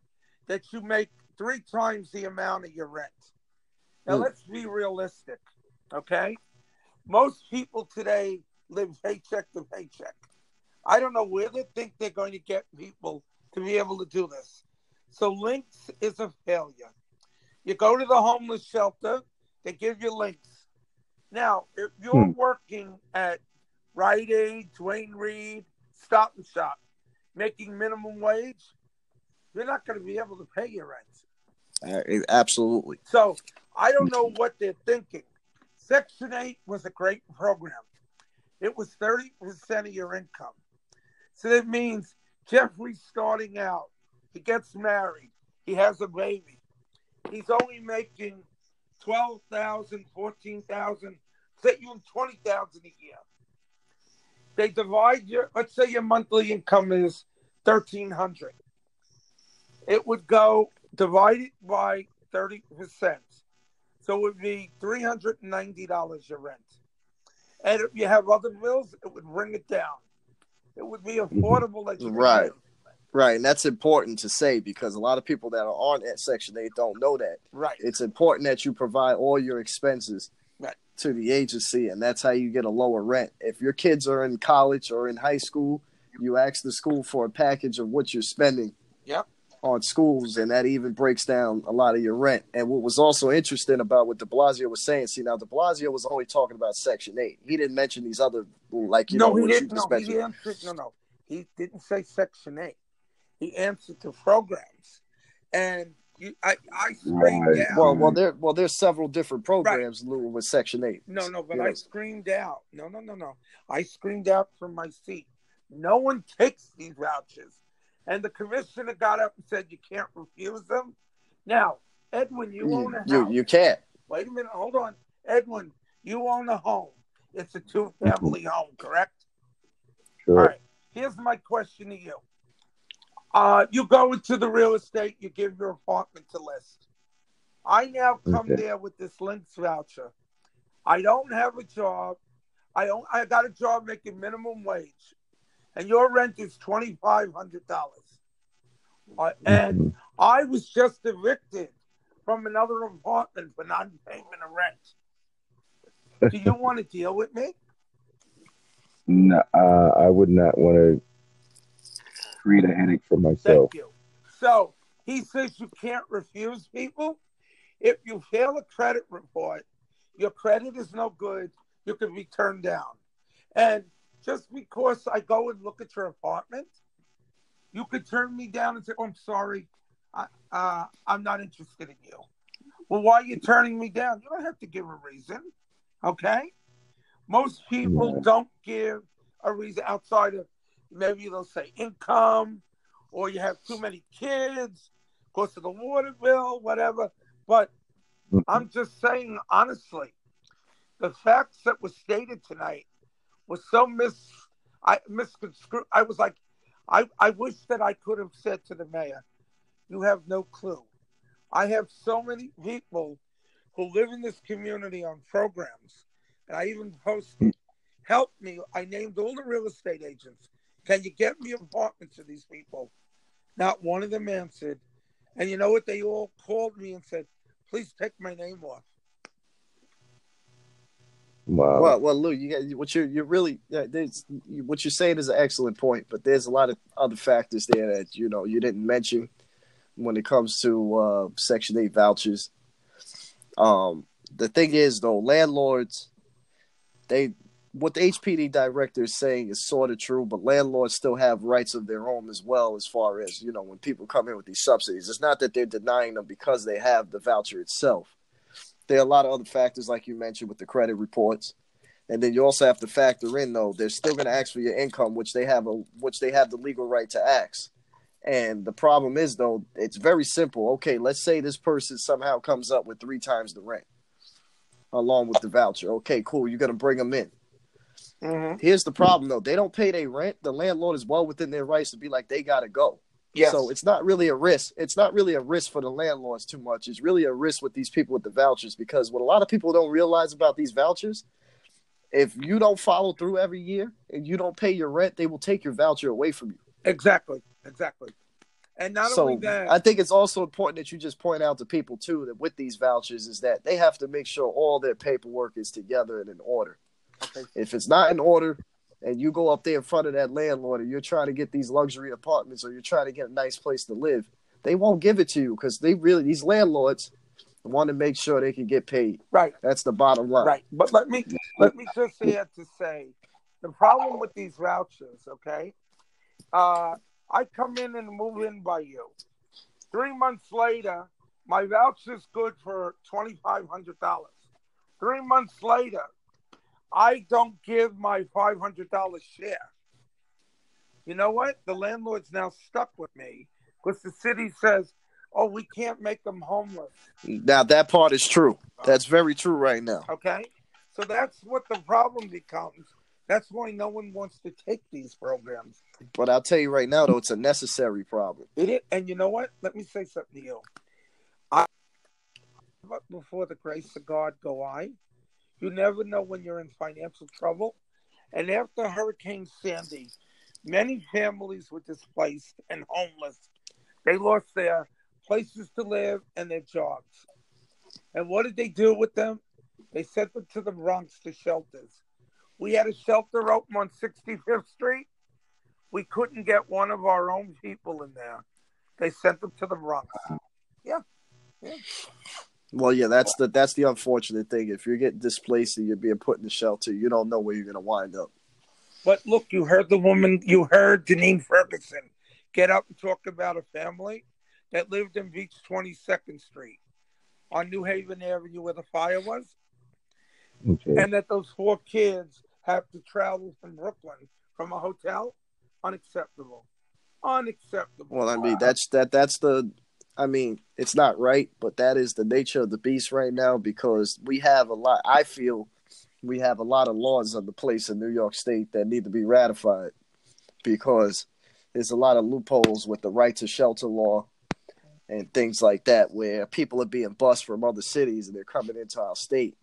that you make three times the amount of your rent. Now Hmm. let's be realistic, okay? Most people today live paycheck to paycheck. I don't know where they think they're going to get people to be able to do this. So links is a failure. You go to the homeless shelter, they give you links. Now, if you're Hmm. working at Rite Aid, Duane Reade, Stop and Shop, making minimum wage, you're not going to be able to pay your rent. Uh, absolutely. So I don't know what they're thinking. Section 8 was a great program. It was 30% of your income. So that means Jeffrey's starting out. He gets married. He has a baby. He's only making 12,000, 14,000, say even 20,000 a year. They divide your, let's say your monthly income is 1,300. It would go divided by 30%. So it would be $390 your rent. And if you have other bills, it would bring it down. It would be mm-hmm. affordable as you can Right. Right, and that's important to say because a lot of people that are on at Section 8 don't know that. Right. It's important that you provide all your expenses Right. to the agency, and that's how you get a lower rent. If your kids are in college or in high school, you ask the school for a package of what you're spending Yep. On schools, and that even breaks down a lot of your rent. And what was also interesting about what de Blasio was saying, see, now de Blasio was only talking about Section 8. He didn't mention these other, like, you no, know, he what you didn't. just No, he mentioned. answered. No, no, he didn't say Section Eight. He answered to programs, and you, I, I screamed Right. out. Well, well, there, well, there's several different programs, Lou, with Section Eight. No, no, but You I know, screamed out. No, no, no, no. I screamed out from my seat. No one takes these vouchers. And the commissioner got up and said, You can't refuse them. Now, Edwin, you, you, own a you, house. you can't. Wait a minute. Hold on. Edwin, you own a home. It's a two family home, correct? Sure. All right. Here's my question to you. Uh, you go into the real estate, you give your apartment to list. I now come Okay. there with this links voucher. I don't have a job. I don't, I got a job making minimum wage, and your rent is twenty five hundred dollars. Uh, and Mhm. I was just evicted from another apartment for non-payment of rent. Do you want to deal with me? No, uh, I would not want to create a headache for myself. Thank you. So he says you can't refuse people. If you fail a credit report, your credit is no good. You can be turned down. And just because I go and look at your apartment, you could turn me down and say, oh, I'm sorry. I, uh, I'm not interested in you. Well, why are you turning me down? You don't have to give a reason. Okay? Most people don't give a reason outside of maybe they'll say income or you have too many kids because of the water bill, whatever. But I'm just saying honestly, the facts that were stated tonight was so mis I misconstrued. I was like, I, I wish that I could have said to the mayor, you have no clue. I have so many people who live in this community on programs, and I even posted, help me. I named all the real estate agents. Can you get me apartments for these people? Not one of them answered. And you know what? They all called me and said, please take my name off. Wow. Well, well, Lou, you got what you're you're really there's, what you're saying is an excellent point, but there's a lot of other factors there that you know you didn't mention when it comes to uh, Section Eight vouchers. Um, the thing is, though, landlords they what the HPD director is saying is sort of true, but landlords still have rights of their own as well. As far as you know, when people come in with these subsidies, it's not that they're denying them because they have the voucher itself there are a lot of other factors like you mentioned with the credit reports and then you also have to factor in though they're still going to ask for your income which they have a which they have the legal right to ask and the problem is though it's very simple okay let's say this person somehow comes up with three times the rent along with the voucher okay cool you're going to bring them in Mhm. Here's the problem though. They don't pay their rent. The landlord is well within their rights to be like, they gotta go. Yes. So it's not really a risk. It's not really a risk for the landlords too much. It's really a risk with these people with the vouchers because what a lot of people don't realize about these vouchers, if you don't follow through every year and you don't pay your rent, they will take your voucher away from you. exactly. Exactly. And not so only that, I think it's also important that you just point out to people too that with these vouchers is that they have to make sure all their paperwork is together and in order. okay, If it's not in order and you go up there in front of that landlord and you're trying to get these luxury apartments or you're trying to get a nice place to live, they won't give it to you because they really these landlords want to make sure they can get paid. right, That's the bottom line. right. But let me let me just add to say the problem with these vouchers, okay? Uh, I come in and move in by you. Three months later, my voucher's good for twenty five hundred dollars. Three months later, I don't give my five hundred dollar share. You know what? The landlord's now stuck with me because the city says, "Oh, we can't make them homeless." Now that part is true. That's very true right now. Okay, so that's what the problem becomes. That's why no one wants to take these programs. But I'll tell you right now though, it's a necessary problem. It is, and you know what? Let me say something to you. I, before the grace of God go I. You never know when you're in financial trouble. And after Hurricane Sandy, many families were displaced and homeless. They lost their places to live and their jobs. And what did they do with them? They sent them to the Bronx to shelters. We had a shelter open on 65th Street. We couldn't get one of our own people in there. They sent them to the Bronx. Well, yeah, that's the that's the unfortunate thing. If you're getting displaced and you're being put in the shelter, you don't know where you're gonna wind up. But look, you heard the woman, you heard Janine Ferguson get up and talk about a family that lived in Beach 22nd Street on New Haven Avenue where the fire was, Okay. and that those four kids have to travel from Brooklyn from a hotel. Unacceptable. Unacceptable. Well, I mean, that's that that's the I mean, it's not right, but that is the nature of the beast right now because we have a lot I feel we have a lot of laws on the place in New York State that need to be ratified because there's a lot of loopholes with the right to shelter law and things like that where people are being bused from other cities and they're coming into our state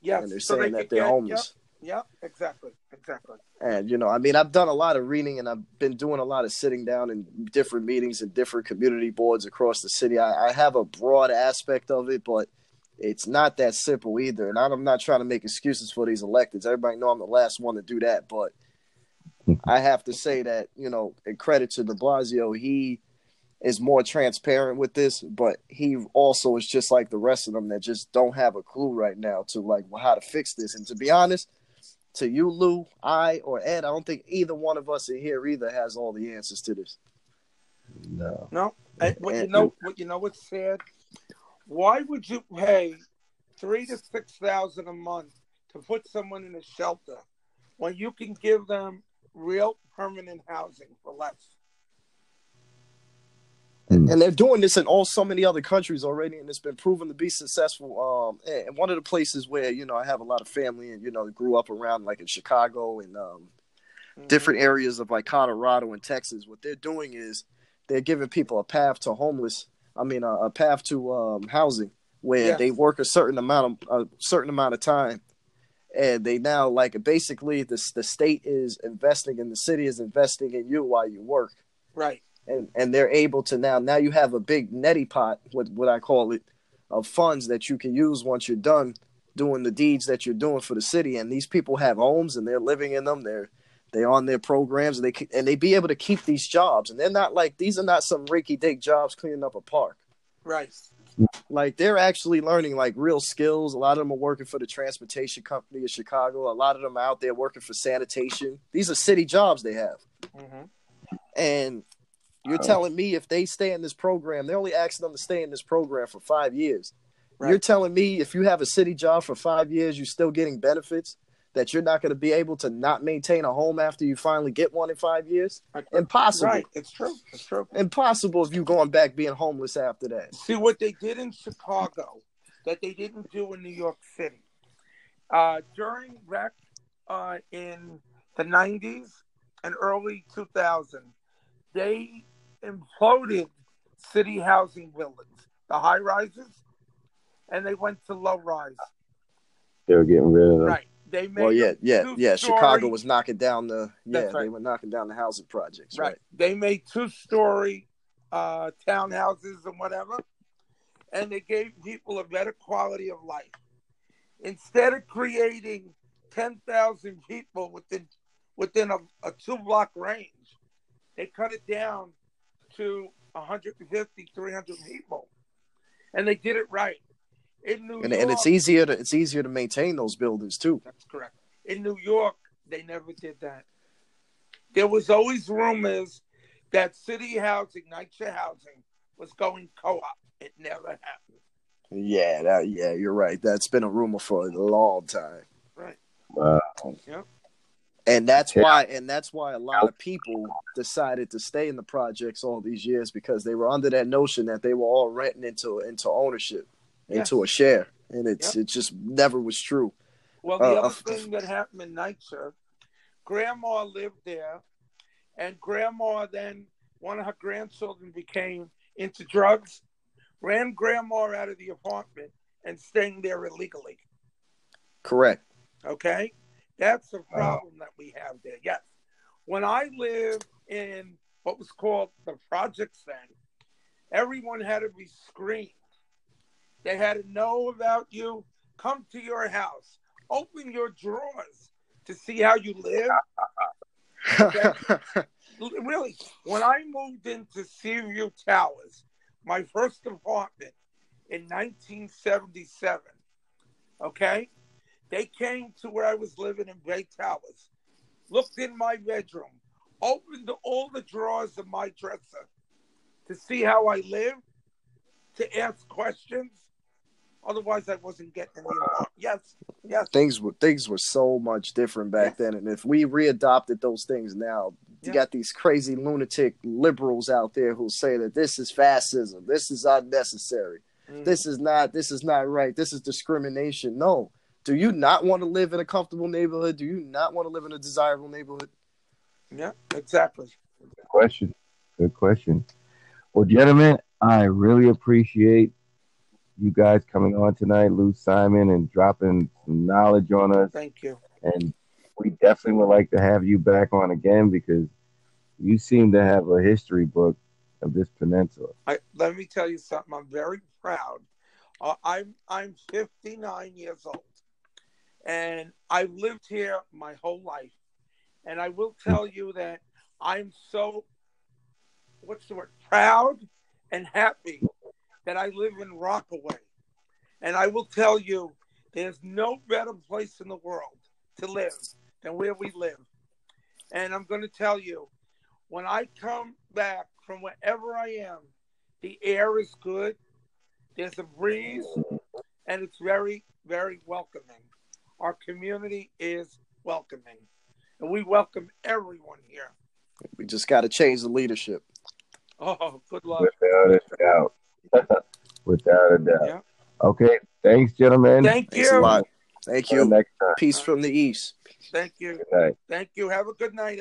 yes. and they're so saying they that they're get- homeless. Yeah, exactly. Exactly. And you know, I mean, I've done a lot of reading, and I've been doing a lot of sitting down in different meetings and different community boards across the city. I, I have a broad aspect of it, but it's not that simple either. And I'm not trying to make excuses for these electeds. Everybody know I'm the last one to do that, but I have to say that you know, in credit to De Blasio, he is more transparent with this, but he also is just like the rest of them that just don't have a clue right now to like well, how to fix this. And to be honest to you, Lou, I, or Ed, I don't think either one of us in here either has all the answers to this. No. No, and what you And- know, what you know, what's sad? Why would you pay three to six thousand a month to put someone in a shelter when you can give them real permanent housing for less? And they're doing this in all so many other countries already, and it's been proven to be successful. Um, and one of the places where you know I have a lot of family, and you know, grew up around like in Chicago and um, different areas of like Colorado and Texas. What they're doing is they're giving people a path to homeless. I mean, a, a path to um, housing where Yes. they work a certain amount of a certain amount of time, and they now like basically the the state is investing and the city is investing in you while you work Right. And and they're able to now now you have a big neti pot what what I call it of funds that you can use once you're done doing the deeds that you're doing for the city. And these people have homes and they're living in them. They're they're on their programs and they and they be able to keep these jobs. And they're not like these are not some rinky dink jobs cleaning up a park. Right. like they're actually learning like real skills. A lot of them are working for the transportation company of chicago. A lot of them are out there working for sanitation. These are city jobs they have. Hmm and you're Oh. telling me if they stay in this program, they're only asking them to stay in this program for five years. Right. You're telling me if you have a city job for five years, you're still getting benefits, that you're not going to be able to not maintain a home after you finally get one in five years? Impossible. Right. It's true. It's true. Impossible if you going back being homeless after that. See what they did in Chicago that they didn't do in New York City. Uh, during rec, uh, in the 90s and early 2000, they imploded city housing buildings, the high rises, and they went to low rise. They were getting rid of them. Right. They made Well, yeah, yeah, yeah. story- Chicago was knocking down the yeah, right. they were knocking down the housing projects, right. right? They made two story uh, townhouses and whatever, and they gave people a better quality of life. Instead of creating 10,000 people within within a, a two block range, they cut it down to 150, 300 people. And they did it right. In New And, York, and it's easier to it's easier to maintain those buildings too. That's correct. In New York, they never did that. There was always rumors that city housing, NYCHA housing, was going co-op. It never happened. Yeah, that, yeah, you're right. That's been a rumor for a long time. Right. Wow. And that's Yeah. why and that's why a lot of people decided to stay in the projects all these years because they were under that notion that they were all renting into into ownership, into a share. And it's it just never was true. Well, the Uh, other thing that happened in NYCHA, Grandma lived there, and Grandma then one of her grandchildren became into drugs, ran Grandma out of the apartment and staying there illegally. Correct. Okay, that's a uh, problem that we have there. Yes, when I lived in what was called the projects then, everyone had to be screened. They had to know about you, come to your house, open your drawers to see how you live. Really, when I moved into Seaview Towers, my first apartment in 1977, okay, they came to where I was living in Bay Towers, looked in my bedroom, opened all the drawers of my dresser to see how I lived, to ask questions. Otherwise, I wasn't getting in the. Yes, yes. things were things were so much different back then. And if we readopted those things now, you got these crazy lunatic liberals out there who say that this is fascism, this is unnecessary. Mm. this is not this is not right this is discrimination no do you not want to live in a comfortable neighborhood do you not want to live in a desirable neighborhood Yeah, exactly. Good question. Good question. Well, gentlemen, I really appreciate you guys coming on tonight, Lou Simon, and dropping some knowledge on us. Thank you. And we definitely would like to have you back on again because you seem to have a history book of this peninsula. I, let me tell you something. I'm very proud. Uh, I'm I'm 59 years old, and I've lived here my whole life. And I will tell you that I'm so what's the word proud and happy that I live in Rockaway. And I will tell you, there's no better place in the world to live than where we live. And I'm going to tell you, when I come back from wherever I am, the air is good. There's a breeze, and it's very, very welcoming. Our community is welcoming, and we welcome everyone here. we just got to change the leadership Oh, good luck. Without a doubt. Without a doubt. Yeah. Okay. Thanks, gentlemen. Thank thanks a you. lot thank you next time. peace from the east Thank you. Good night. Thank you. Have a good night.